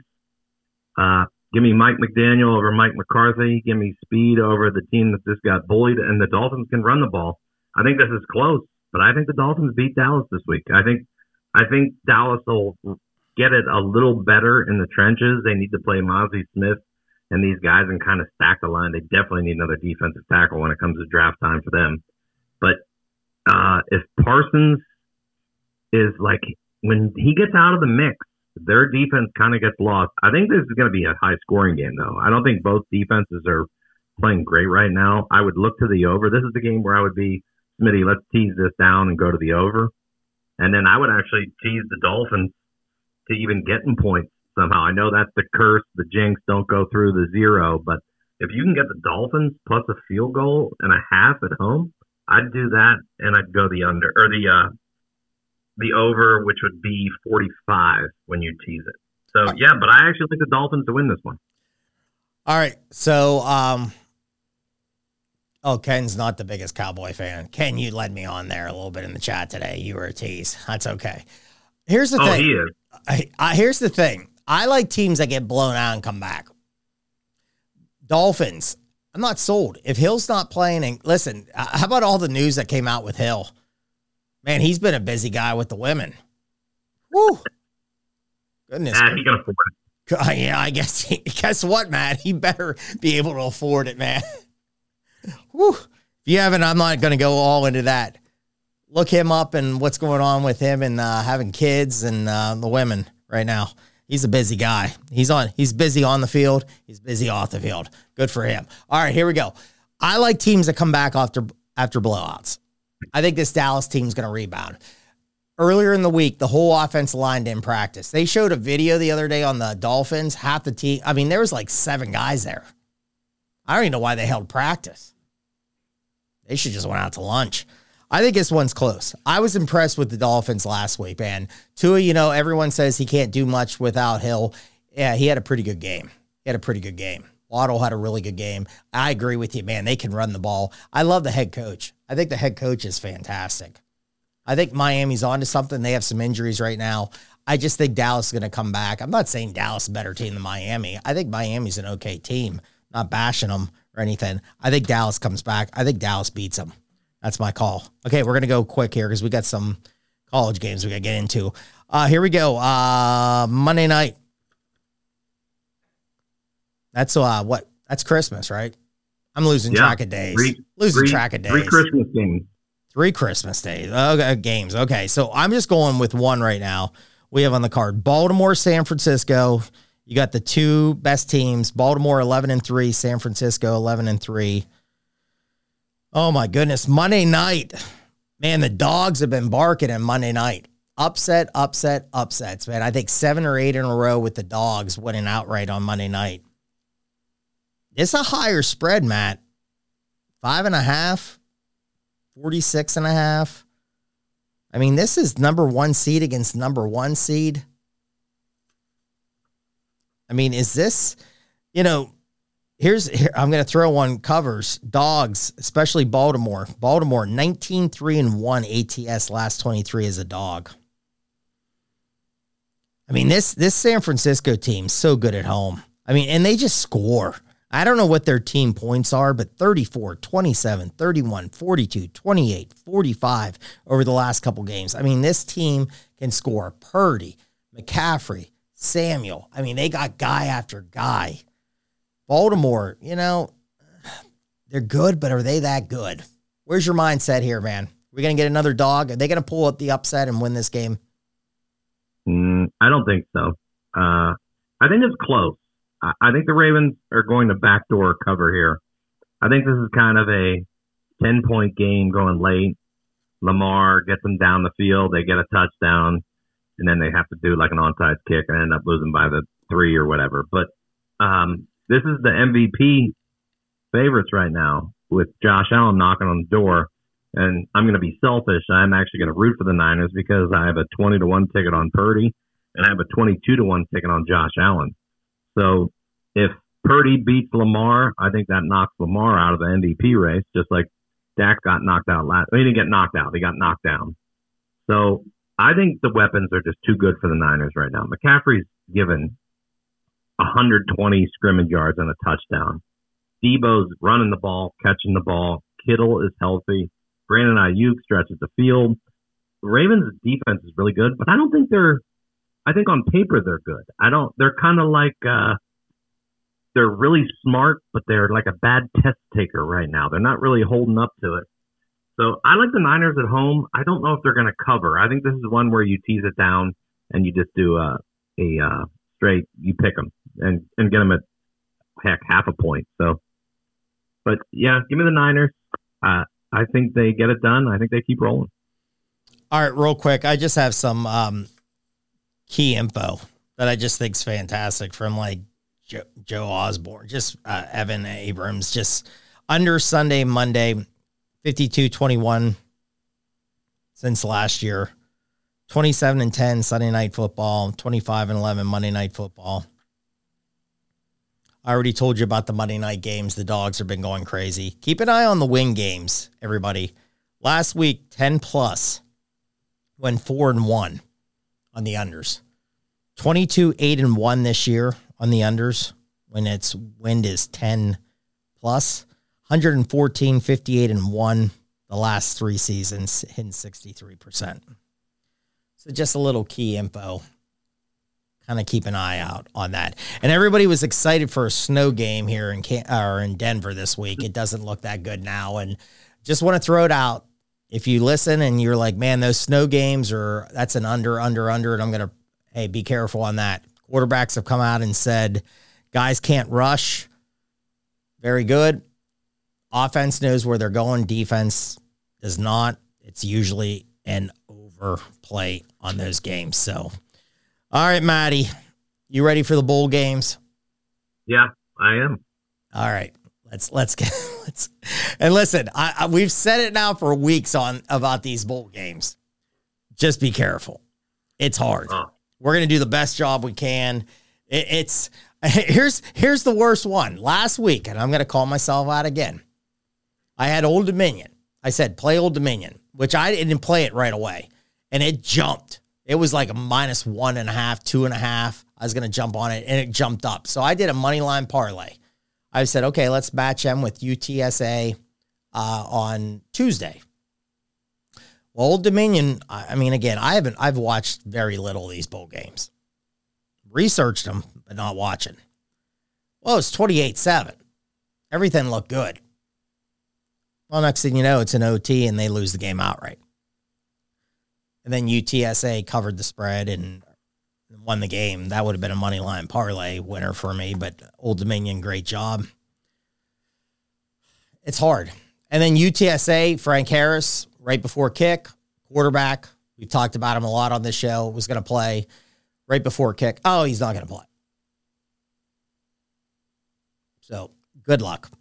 Uh, give me Mike McDaniel over Mike McCarthy. Give me speed over the team that just got bullied, and the Dolphins can run the ball. I think this is close, but I think the Dolphins beat Dallas this week. I think I think Dallas will get it a little better in the trenches. They need to play Mazi Smith and these guys and kind of stack the line. They definitely need another defensive tackle when it comes to draft time for them. But uh, if Parsons is like when he gets out of the mix, their defense kind of gets lost. I think this is going to be a high scoring game, though. I don't think both defenses are playing great right now. I would look to the over. This is the game where I would be, Smitty, let's tease this down and go to the over. And then I would actually tease the Dolphins to even get in points somehow. I know that's the curse, the jinx, don't go through the zero, but if you can get the Dolphins plus a field goal and a half at home, I'd do that and I'd go the under or the uh the over, which would be forty five when you tease it. So yeah, but I actually think the Dolphins to win this one. All right. So, um, oh, Ken's not the biggest Cowboy fan. Ken, you led me on there a little bit in the chat today. You were a tease. That's okay. Here's the Oh, thing. he is. I, I, here's the thing. I like teams that get blown out and come back. Dolphins. I'm not sold. If Hill's not playing, and listen, how about all the news that came out with Hill? Man, he's been a busy guy with the women. Woo. Goodness. Ah, he can afford it. Uh, yeah, I guess. He, guess what, Matt? He better be able to afford it, man. Whew. If you haven't, I'm not going to go all into that. Look him up and what's going on with him and uh, having kids and uh, the women right now. He's a busy guy. He's on. He's busy on the field. He's busy off the field. Good for him. All right, here we go. I like teams that come back after after blowouts. I think this Dallas team's going to rebound earlier in the week, the whole offense line didn't practice. They showed a video the other day on the Dolphins. Half the team, I mean, there was like seven guys there. I don't even know why they held practice. They should just went out to lunch. I think this one's close. I was impressed with the Dolphins last week, man. Tua, you know, everyone says he can't do much without Hill. Yeah, he had a pretty good game. He had a pretty good game. Waddle had a really good game. I agree with you, man. They can run the ball. I love the head coach. I think the head coach is fantastic. I think Miami's onto something. They have some injuries right now. I just think Dallas is going to come back. I'm not saying Dallas is a better team than Miami. I think Miami's an okay team. Not bashing them or anything. I think Dallas comes back. I think Dallas beats them. That's my call. Okay, we're gonna go quick here because we got some college games we got to get into. Uh, here we go. Uh, Monday night. That's uh what? That's Christmas, right? I'm losing Yeah. track of days. Three- losing three- track of days. Three Christmas games. Three Christmas days. Okay, games. Okay, so I'm just going with one right now. We have on the card Baltimore, San Francisco. You got the two best teams. Baltimore 11 and 3, San Francisco 11 and 3. Oh my goodness, Monday night. Man, the dogs have been barking on Monday night. Upset, upset, upsets, man. I think 7 or 8 in a row with the dogs winning outright on Monday night. It's a higher spread, Matt. Five and a half, 46 and a half. I mean, this is number one seed against number one seed. I mean, is this, you know, here's, here, I'm going to throw one covers dogs, especially Baltimore. Baltimore 19 3 and 1 ATS last 23 as a dog. I mean, this this San Francisco team's so good at home. I mean, and they just score. I don't know what their team points are, but 34, 27, 31, 42, 28, 45 over the last couple games. I mean, this team can score Purdy, McCaffrey, Samuel. I mean, they got guy after guy. Baltimore, you know, they're good, but are they that good? Where's your mindset here, man? We're going to get another dog. Are they going to pull up the upset and win this game? Mm, I don't think so. Uh, I think it's close. I, think the Ravens are going to backdoor cover here. I think this is kind of a 10 point game going late. Lamar gets them down the field. They get a touchdown, and then they have to do like an onside kick and end up losing by the three or whatever. But um, this is the MVP favorites right now with Josh Allen knocking on the door. And I'm going to be selfish. I'm actually going to root for the Niners because I have a 20 to 1 ticket on Purdy and I have a 22 to 1 ticket on Josh Allen. So if Purdy beats Lamar, I think that knocks Lamar out of the MVP race, just like Dak got knocked out last. He didn't get knocked out, he got knocked down. So I think the weapons are just too good for the Niners right now. McCaffrey's given 120 scrimmage yards and a touchdown. Deebo's running the ball, catching the ball. Kittle is healthy. Brandon Aiyuk stretches the field. The Ravens' defense is really good, but I don't think they're. I think on paper they're good. I don't. They're kind of like. Uh, they're really smart, but they're like a bad test taker right now. They're not really holding up to it. So I like the Niners at home. I don't know if they're going to cover. I think this is one where you tease it down and you just do a a uh, straight. You pick them and and get them at heck half a point. So, but yeah, give me the Niners. Uh, I think they get it done. I think they keep rolling. All right, real quick. I just have some um, key info that I just think's fantastic from like Joe, Joe Osborne, just uh, Evan Abrams, just under Sunday, Monday, 52 21 since last year, 27 and 10 Sunday night football, 25 and 11 Monday night football. I already told you about the Monday night games. The dogs have been going crazy. Keep an eye on the win games, everybody. Last week, 10 plus went four and one on the unders. 22, eight and one this year on the unders when its wind is 10 plus. 114, 58 and one the last three seasons, hitting 63%. So just a little key info. Kind of keep an eye out on that. And everybody was excited for a snow game here in Can- uh, or in Denver this week. It doesn't look that good now. And just want to throw it out. If you listen and you're like, man, those snow games are that's an under, under, under, and I'm gonna hey, be careful on that. Quarterbacks have come out and said guys can't rush. Very good. Offense knows where they're going. Defense does not. It's usually an overplay on those games. So, all right, Maddie, you ready for the bowl games? Yeah, I am. All right, let's let's get let's and listen. I, I we've said it now for weeks on about these bowl games. Just be careful. It's hard. Oh. We're gonna do the best job we can. It, it's here's here's the worst one. Last week, and I'm gonna call myself out again. I had Old Dominion. I said play Old Dominion, which I didn't play it right away, and it jumped. It was like a minus one and a half, two and a half. I was to jump on it and it jumped up. So I did a money line parlay. I said, okay, let's match them with UTSA uh, on Tuesday. Well, Old Dominion, I mean, again, I haven't, I've watched very little of these bowl games, researched them, but not watching. Well, it's 28 7. Everything looked good. Well, next thing you know, it's an OT and they lose the game outright. And then UTSA covered the spread and won the game. That would have been a money line parlay winner for me, but Old Dominion, great job. It's hard. And then UTSA, Frank Harris, right before kick, quarterback. We've talked about him a lot on this show, was going to play right before kick. Oh, he's not going to play. So good luck.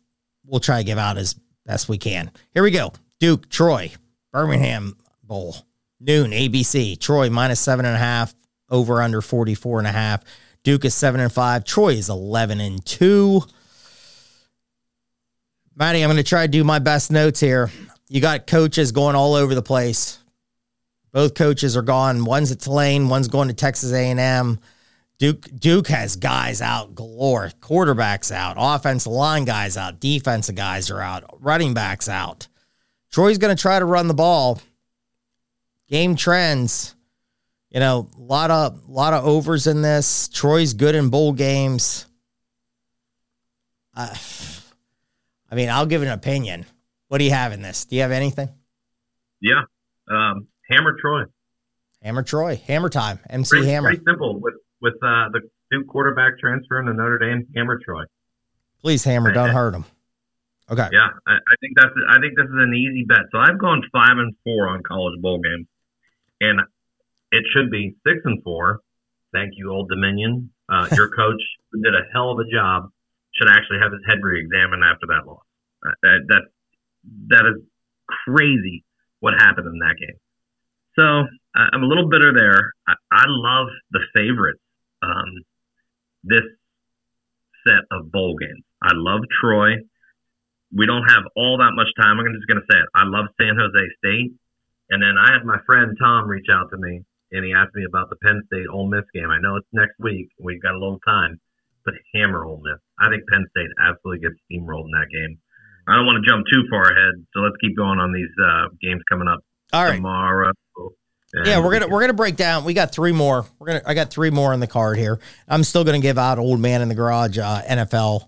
We'll try to give out as best we can. Here we go. Duke, Troy, Birmingham Bowl, noon, ABC. Troy minus seven and a half, over under 44 and a half. Duke is seven and five. Troy is 11 and two. Maddie, I'm going to try to do my best notes here. You got coaches going all over the place. Both coaches are gone. One's at Tulane, one's going to Texas A&M. Duke Duke has guys out galore. Quarterbacks out, offensive line guys out, defensive guys are out, running backs out. Troy's going to try to run the ball. Game trends, you know, a lot of lot of overs in this. Troy's good in bowl games. Uh, I mean, I'll give an opinion. What do you have in this? Do you have anything? Yeah. Um, Hammer Troy. Hammer Troy, Hammer time, MC Pretty, Hammer. pretty simple with with uh, the new quarterback transfer to Notre Dame. Hammer Troy. Please, Hammer, don't hurt him. Okay. Yeah, I, I think that's I think this is an easy bet. So I've gone five and four on college bowl games, and it should be six and four. Thank you, Old Dominion. Uh, your coach did a hell of a job. Should actually have his head re-examined after that loss. Uh, that that that is crazy what happened in that game. So I- I'm a little bitter there. I, I love the favorites. Um, this set of bowl games. I love Troy. We don't have all that much time. I'm just going to say it. I love San Jose State. And then I had my friend Tom reach out to me and he asked me about the Penn State Ole Miss game. I know it's next week. We've got a little time, but hammer Ole Miss. I think Penn State absolutely gets steamrolled in that game. I don't want to jump too far ahead, so let's keep going on these uh, games coming up All right. tomorrow. Yeah, we're gonna we're gonna break down. We got three more. We're gonna I got three more in the card here. I'm still gonna give out old man in the garage uh, NFL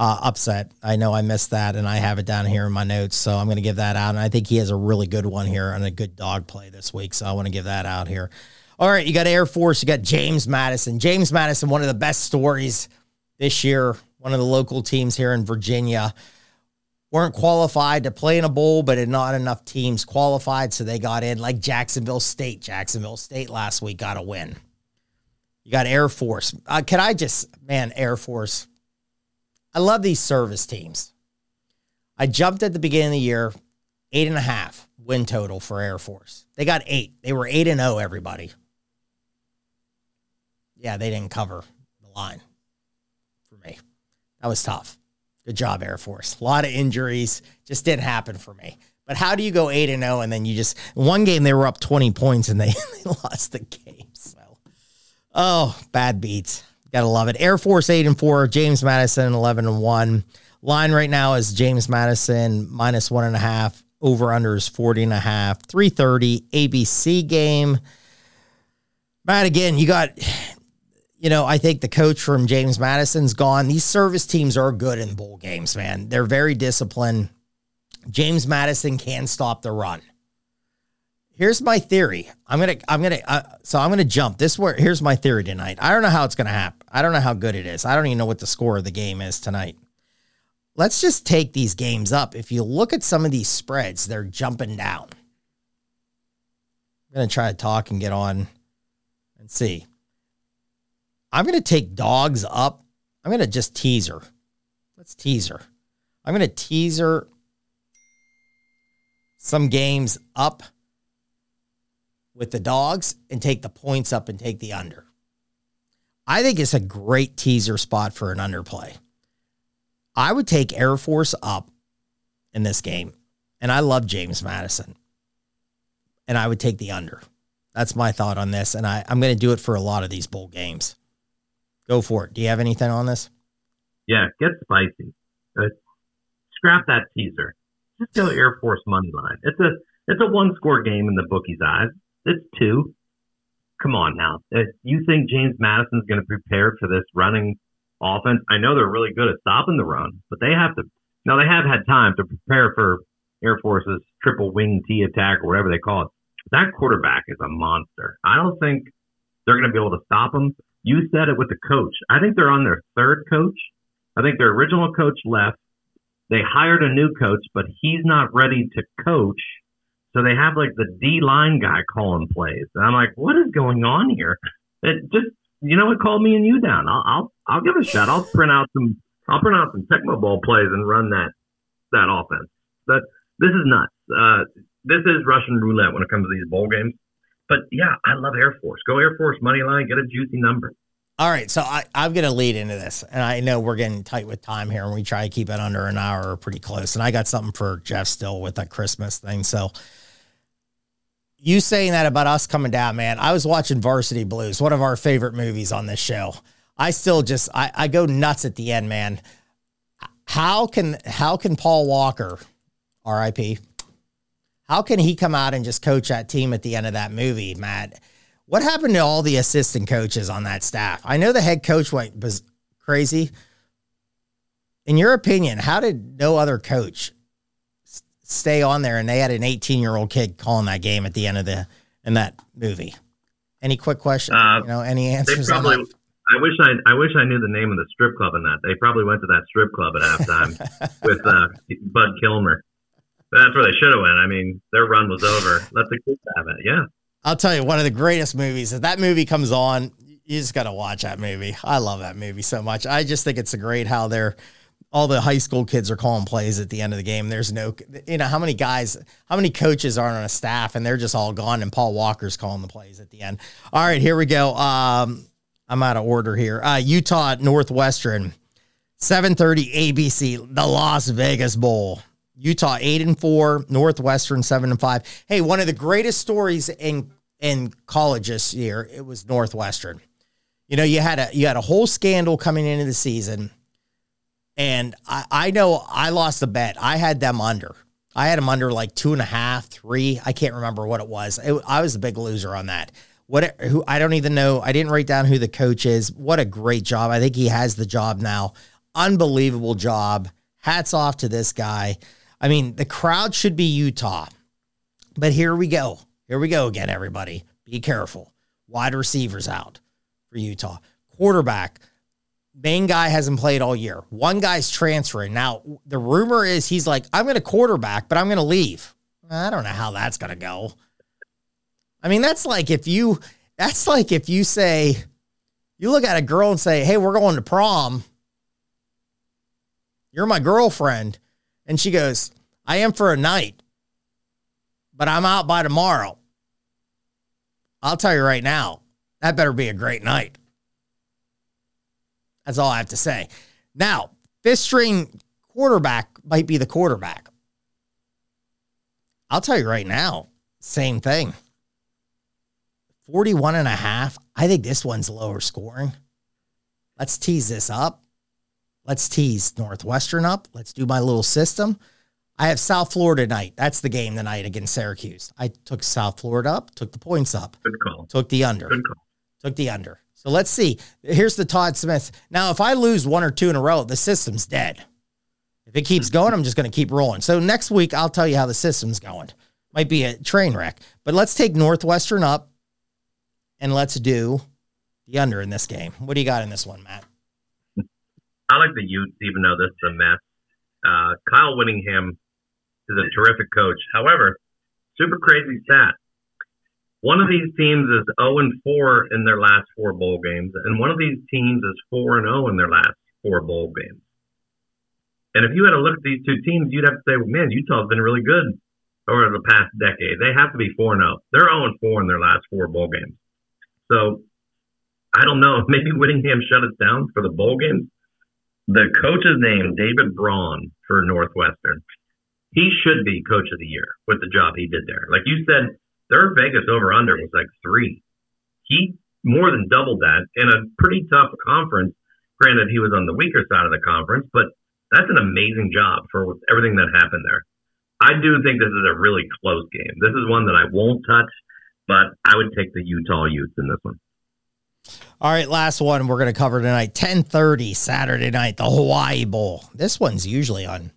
uh, upset. I know I missed that, and I have it down here in my notes, so I'm gonna give that out. And I think he has a really good one here and a good dog play this week, so I want to give that out here. All right, you got Air Force, you got James Madison. James Madison, one of the best stories this year. One of the local teams here in Virginia weren't qualified to play in a bowl, but had not enough teams qualified, so they got in. Like Jacksonville State. Jacksonville State last week got a win. You got Air Force. Uh, can I just, man, Air Force. I love these service teams. I jumped at the beginning of the year, eight and a half win total for Air Force. They got eight. They were eight and zero. Everybody. Yeah, they didn't cover the line for me. That was tough. Good job, Air Force. A lot of injuries. Just didn't happen for me. But how do you go 8 and 0 and then you just one game they were up 20 points and they, they lost the game. So oh, bad beats. Gotta love it. Air Force 8 and 4, James Madison 11 and 1. Line right now is James Madison minus one and a half. Over under is 40 and a half. 330 ABC game. Matt, again, you got you know, I think the coach from James Madison's gone. These service teams are good in bowl games, man. They're very disciplined. James Madison can stop the run. Here's my theory. I'm gonna, I'm gonna, uh, so I'm gonna jump. This where here's my theory tonight. I don't know how it's gonna happen. I don't know how good it is. I don't even know what the score of the game is tonight. Let's just take these games up. If you look at some of these spreads, they're jumping down. I'm gonna try to talk and get on and see. I'm going to take dogs up. I'm going to just teaser. Let's teaser. I'm going to teaser some games up with the dogs and take the points up and take the under. I think it's a great teaser spot for an underplay. I would take Air Force up in this game, and I love James Madison, and I would take the under. That's my thought on this, and I, I'm going to do it for a lot of these bowl games. Go for it. Do you have anything on this? Yeah, get spicy. Uh, scrap that teaser. Just go Air Force money line. It's a it's a one score game in the bookie's eyes. It's two. Come on now. You think James Madison's going to prepare for this running offense? I know they're really good at stopping the run, but they have to. Now they have had time to prepare for Air Force's triple wing T attack or whatever they call it. That quarterback is a monster. I don't think they're going to be able to stop him. You said it with the coach. I think they're on their third coach. I think their original coach left. They hired a new coach, but he's not ready to coach. So they have like the D line guy calling plays. And I'm like, what is going on here? It just, you know what, call me and you down. I'll, I'll, I'll give a shot. I'll print out some, I'll print out some Tecmo Bowl plays and run that, that offense. But this is nuts. Uh, this is Russian roulette when it comes to these bowl games. But yeah, I love Air Force. Go Air Force money line, get a juicy number. All right, so I, I'm going to lead into this, and I know we're getting tight with time here, and we try to keep it under an hour or pretty close. And I got something for Jeff still with that Christmas thing. So you saying that about us coming down, man. I was watching Varsity Blues, one of our favorite movies on this show. I still just I, I go nuts at the end, man. How can how can Paul Walker, R.I.P. How can he come out and just coach that team at the end of that movie, Matt? What happened to all the assistant coaches on that staff? I know the head coach went was crazy. In your opinion, how did no other coach stay on there and they had an 18 year old kid calling that game at the end of the in that movie? Any quick questions? Uh, you know, any answers? They probably, I wish I I wish I knew the name of the strip club in that. They probably went to that strip club at halftime with uh, Bud Kilmer. That's where they should have went. I mean, their run was over. Let the kids have it. Yeah. I'll tell you, one of the greatest movies. If that movie comes on, you just got to watch that movie. I love that movie so much. I just think it's a great how they're all the high school kids are calling plays at the end of the game. There's no, you know, how many guys, how many coaches aren't on a staff and they're just all gone and Paul Walker's calling the plays at the end. All right, here we go. Um, I'm out of order here. Uh, Utah Northwestern, 7:30 ABC, the Las Vegas Bowl. Utah eight and four, Northwestern seven and five. Hey, one of the greatest stories in in college this year it was Northwestern. You know, you had a you had a whole scandal coming into the season, and I, I know I lost the bet. I had them under. I had them under like two and a half, three. I can't remember what it was. It, I was the big loser on that. What who I don't even know. I didn't write down who the coach is. What a great job! I think he has the job now. Unbelievable job. Hats off to this guy. I mean, the crowd should be Utah. But here we go. Here we go again, everybody. Be careful. Wide receivers out for Utah. Quarterback, main guy hasn't played all year. One guy's transferring. Now, the rumor is he's like, I'm going to quarterback, but I'm going to leave. I don't know how that's going to go. I mean, that's like if you, that's like if you say, you look at a girl and say, Hey, we're going to prom. You're my girlfriend. And she goes, I am for a night, but I'm out by tomorrow. I'll tell you right now, that better be a great night. That's all I have to say. Now, fifth string quarterback might be the quarterback. I'll tell you right now, same thing. 41 and a half. I think this one's lower scoring. Let's tease this up. Let's tease Northwestern up. Let's do my little system. I have South Florida tonight. That's the game tonight against Syracuse. I took South Florida up, took the points up. Good call. Took the under. Good call. Took the under. So let's see. Here's the Todd Smith. Now, if I lose one or two in a row, the system's dead. If it keeps going, I'm just going to keep rolling. So next week, I'll tell you how the system's going. Might be a train wreck, but let's take Northwestern up and let's do the under in this game. What do you got in this one, Matt? I like the Utes, even though this is a mess. Uh, Kyle Whittingham is a terrific coach. However, super crazy stat. One of these teams is 0 and 4 in their last four bowl games, and one of these teams is 4 and 0 in their last four bowl games. And if you had to look at these two teams, you'd have to say, well, man, Utah's been really good over the past decade. They have to be 4 0. They're 0 and 4 in their last four bowl games. So I don't know. Maybe Whittingham shut us down for the bowl games the coach's name, David Braun for Northwestern. He should be coach of the year with the job he did there. Like you said, their Vegas over under was like three. He more than doubled that in a pretty tough conference. Granted, he was on the weaker side of the conference, but that's an amazing job for everything that happened there. I do think this is a really close game. This is one that I won't touch, but I would take the Utah Utes in this one. All right, last one we're going to cover tonight. 10:30 Saturday night, the Hawaii Bowl. This one's usually on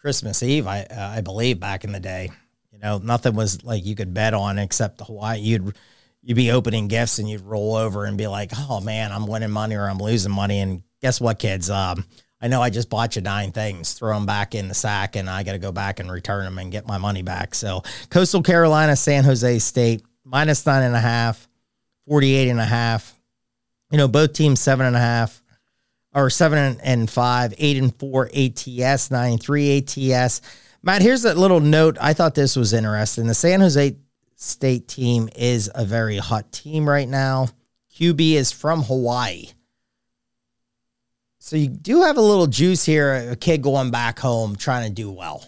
Christmas Eve, I uh, I believe back in the day. Know, nothing was like you could bet on except Hawaii. You'd you'd be opening gifts and you'd roll over and be like, "Oh man, I'm winning money or I'm losing money." And guess what, kids? Um, I know I just bought you nine things, throw them back in the sack, and I got to go back and return them and get my money back. So, Coastal Carolina, San Jose State, minus nine and a half, 48 and a half. You know, both teams seven and a half or seven and five, eight and four ATS, nine three ATS. Matt, here's a little note. I thought this was interesting. The San Jose State team is a very hot team right now. QB is from Hawaii. So you do have a little juice here, a kid going back home trying to do well.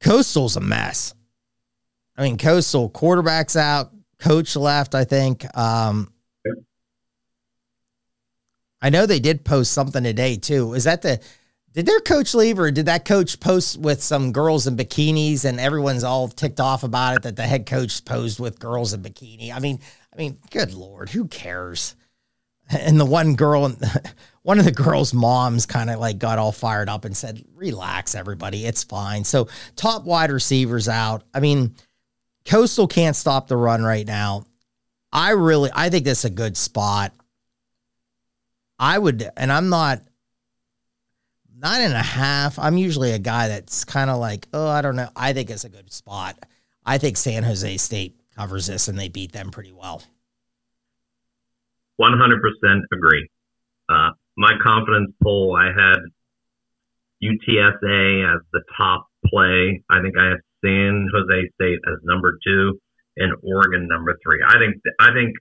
Coastal's a mess. I mean, Coastal quarterback's out, coach left, I think. Um, I know they did post something today too. Is that the did their coach leave or did that coach post with some girls in bikinis and everyone's all ticked off about it that the head coach posed with girls in bikini? I mean, I mean, good lord, who cares? And the one girl, one of the girls' moms kind of like got all fired up and said, "Relax, everybody, it's fine." So top wide receivers out. I mean, Coastal can't stop the run right now. I really, I think this is a good spot. I would, and I'm not nine and a half. I'm usually a guy that's kind of like, oh, I don't know. I think it's a good spot. I think San Jose State covers this and they beat them pretty well. 100% agree. Uh, my confidence poll, I had UTSA as the top play. I think I have San Jose State as number two and Oregon number three. I think I think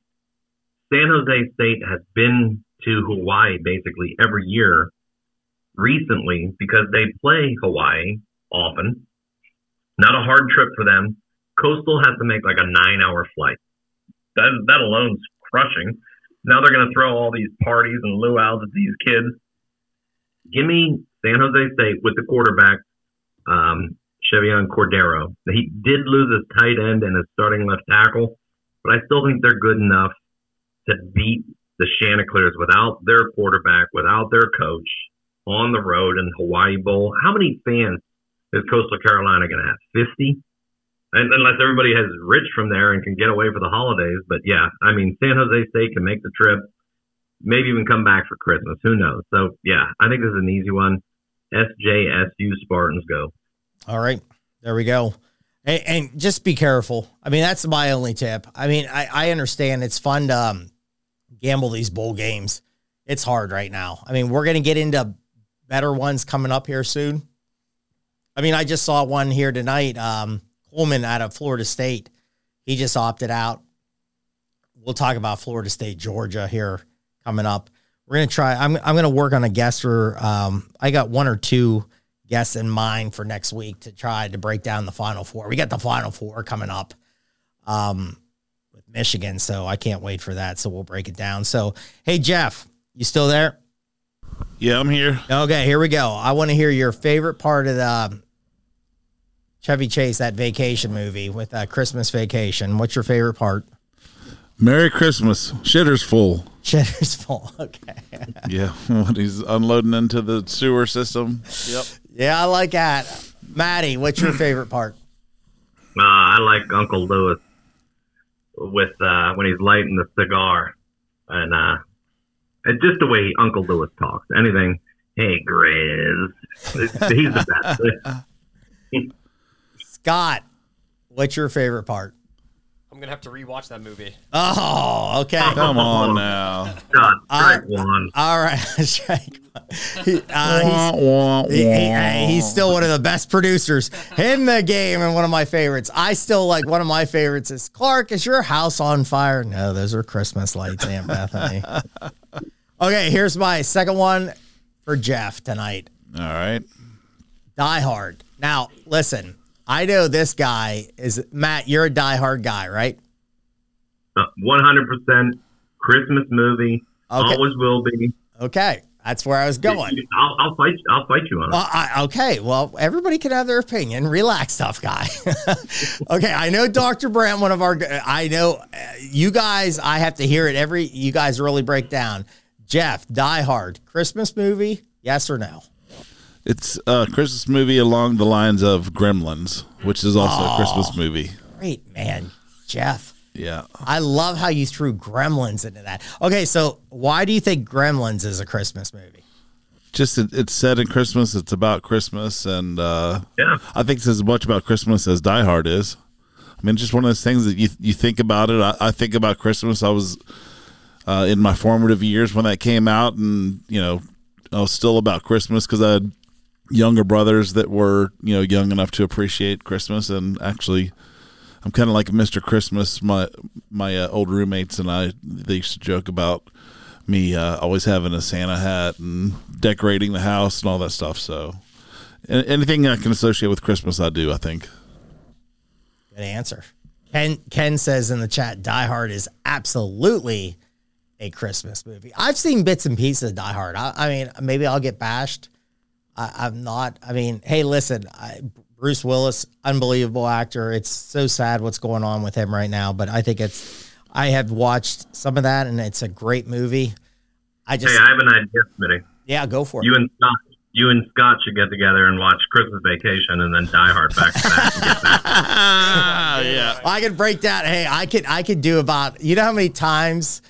San Jose State has been to Hawaii basically every year recently because they play Hawaii often. Not a hard trip for them. Coastal has to make like a nine hour flight. That, that alone's crushing. Now they're going to throw all these parties and luau's at these kids. Give me San Jose State with the quarterback, um, Chevan Cordeiro. He did lose his tight end and his starting left tackle, but I still think they're good enough to beat the Chanticleers without their quarterback, without their coach, on the road in Hawaii Bowl. How many fans is Coastal Carolina going to have? 50? And unless everybody has rich from there and can get away for the holidays. But yeah, I mean, San Jose State can make the trip, maybe even come back for Christmas. Who knows? So yeah, I think this is an easy one. SJSU Spartans go. All right. There we go. And, and, just be careful. I mean, that's my only tip. I mean, I, I understand it's fun to um, gamble these bowl games. It's hard right now. I mean, we're going to get into better ones coming up here soon. I mean, I just saw one here tonight. Um, Coleman out of Florida State. He just opted out. We'll talk about Florida State, Georgia here coming up. We're gonna try. I'm I'm gonna work on a guest or um, I got one or two guests in mind for next week to try to break down the final four. We got the final four coming up um, with Michigan, so I can't wait for that. So we'll break it down. So hey Jeff, you still there? Yeah, I'm here. Okay, here we go. I want to hear your favorite part of the Chevy Chase, that vacation movie with uh, Christmas Vacation. What's your favorite part? Merry Christmas. Shitter's full. Shitter's full. Okay. yeah, when he's unloading into the sewer system. Yep. Yeah, I like that. Maddie, what's your favorite part? Uh, I like Uncle Lewis with uh, when he's lighting the cigar, and uh, and just the way Uncle Lewis talks. Anything, hey Grizz, he's the best. Scott, what's your favorite part? I'm gonna have to rewatch that movie. Oh, okay. Come on now. God, Uh, strike one. All right, Strike one. He- uh, he's, he- he- he's still one of the best producers in the game and one of my favorites. I still like one of my favorites is Clark. Is your house on fire? No, those are Christmas lights, Aunt Bethany. okay, here's my second one for Jeff tonight. All right. Die Hard. Now, listen, I know this guy is Matt. You're a diehard guy, right? Uh, One hundred percent Christmas movie. Okay. Always will be. Okay, that's where I was going. I'll, I'll fight. I'll fight you on it. Well, I, okay, well, everybody can have their opinion. Relax, tough guy. okay, I know Dr. Brandt, one of our, I know uh, you guys, I have to hear it every, you guys really break down. Jeff, Die Hard, Christmas movie, yes or no? It's a Christmas movie along the lines of Gremlins, which is also a Christmas movie. Great, man. Jeff, Yeah. I love how you threw Gremlins into that. Okay, so why do you think Gremlins is a Christmas movie? Just it, it's set in Christmas. It's about Christmas, and uh, Yeah. I think it's as much about Christmas as Die Hard is. I mean, just one of those things that you you think about it. I, I think about Christmas. I was uh, in my formative years when that came out, and you know, I was still about Christmas because I had younger brothers that were you know young enough to appreciate Christmas, and actually, I'm kind of like Mr. Christmas. My my uh, old roommates and I they used to joke about me uh, always having a Santa hat and decorating the house and all that stuff. So anything I can associate with Christmas, I do. I think. Good answer. Ken Ken says in the chat, Die Hard is absolutely a Christmas movie. I've seen bits and pieces of Die Hard. I, I mean, maybe I'll get bashed. I, I'm not. I mean, hey, listen, I, Bruce Willis, unbelievable actor. It's so sad what's going on with him right now, but I think it's. I have watched some of that, and it's a great movie. I just, Hey, I have an idea, Smitty. yeah, go for it. You and Scott. You and Scott should get together and watch Christmas Vacation and then Die Hard back to back. and get that. Ah, yeah. I could break down. Hey, I could I could do about you know how many times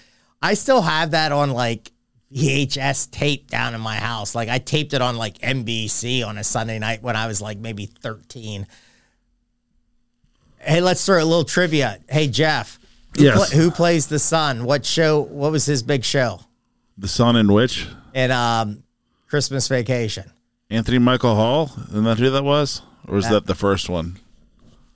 I still have that on like VHS tape down in my house. Like I taped it on like NBC on a Sunday night when I was like maybe 13. Hey, let's throw a little trivia. Hey Jeff. Who, Yes. who plays the son? What show? What was his big show? The Son in which In um, Christmas Vacation. Anthony Michael Hall. Isn't that who that was, or was That- that the first one?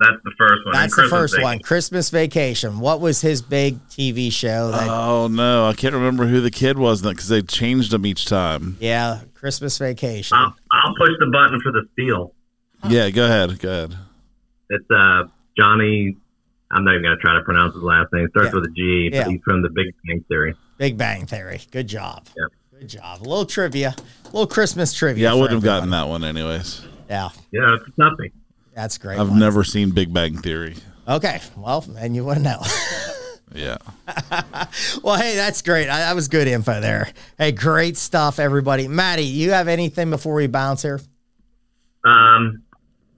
That's the first one. That's the first Vacation. one. Christmas Vacation. What was his big TV show? That Oh no, I can't remember who the kid was because they changed them each time. yeah, Christmas Vacation. I'll, I'll push the button for the steal. Yeah, go ahead, go ahead. It's uh Johnny. I'm not even gonna try to pronounce his last name. It starts Yeah. with a G. Yeah. He's from the Big Bang Theory. Big Bang Theory. Good job. Yeah. Good job. A little trivia. A little Christmas trivia. Yeah, I wouldn't have gotten that one anyways. Yeah, Yeah, it's nothing. That's great. I've one. never seen Big Bang Theory. Okay, well, and you wouldn't know. Yeah. well, hey, that's great. I, that was good info there. Hey, great stuff, everybody. Maddie, you have anything before we bounce here? Um,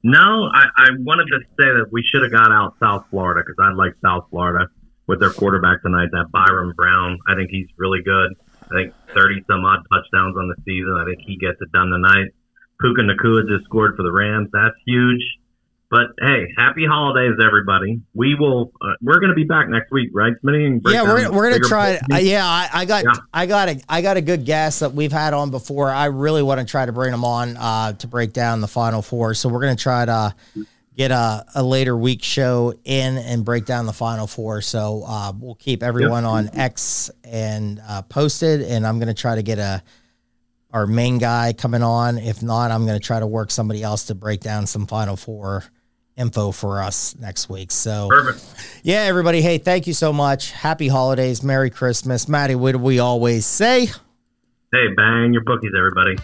no, I, I wanted to say that we should have got out South Florida because I like South Florida with their quarterback tonight, that Byrum Brown. I think he's really good. I think 30 some odd touchdowns on the season. I think he gets it done tonight. Puka Nacua just scored for the Rams. That's huge. But hey, happy holidays, everybody. We will. Uh, we're going to be back next week, right, Smitty? Yeah, we're, we're gonna try. picture? Uh, yeah, I, I got Yeah. I got a I got a good guest that we've had on before. I really want to try to bring them on uh, to break down the final four. So we're gonna try to get a, a later week show in and break down the final four. So uh, we'll keep everyone on X and uh, posted. And I'm gonna try to get a our main guy coming on. If not, I'm gonna try to work somebody else to break down some final four info for us next week. So Perfect. yeah, everybody. Hey, thank you so much. Happy holidays. Merry Christmas. Maddie, what do we always say? Hey, bang your bookies, everybody.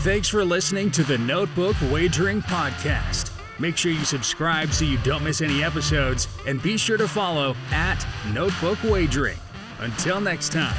Thanks for listening to the Notebook Wagering Podcast. Make sure you subscribe so you don't miss any episodes, and be sure to follow at Notebook Wagering. Until next time.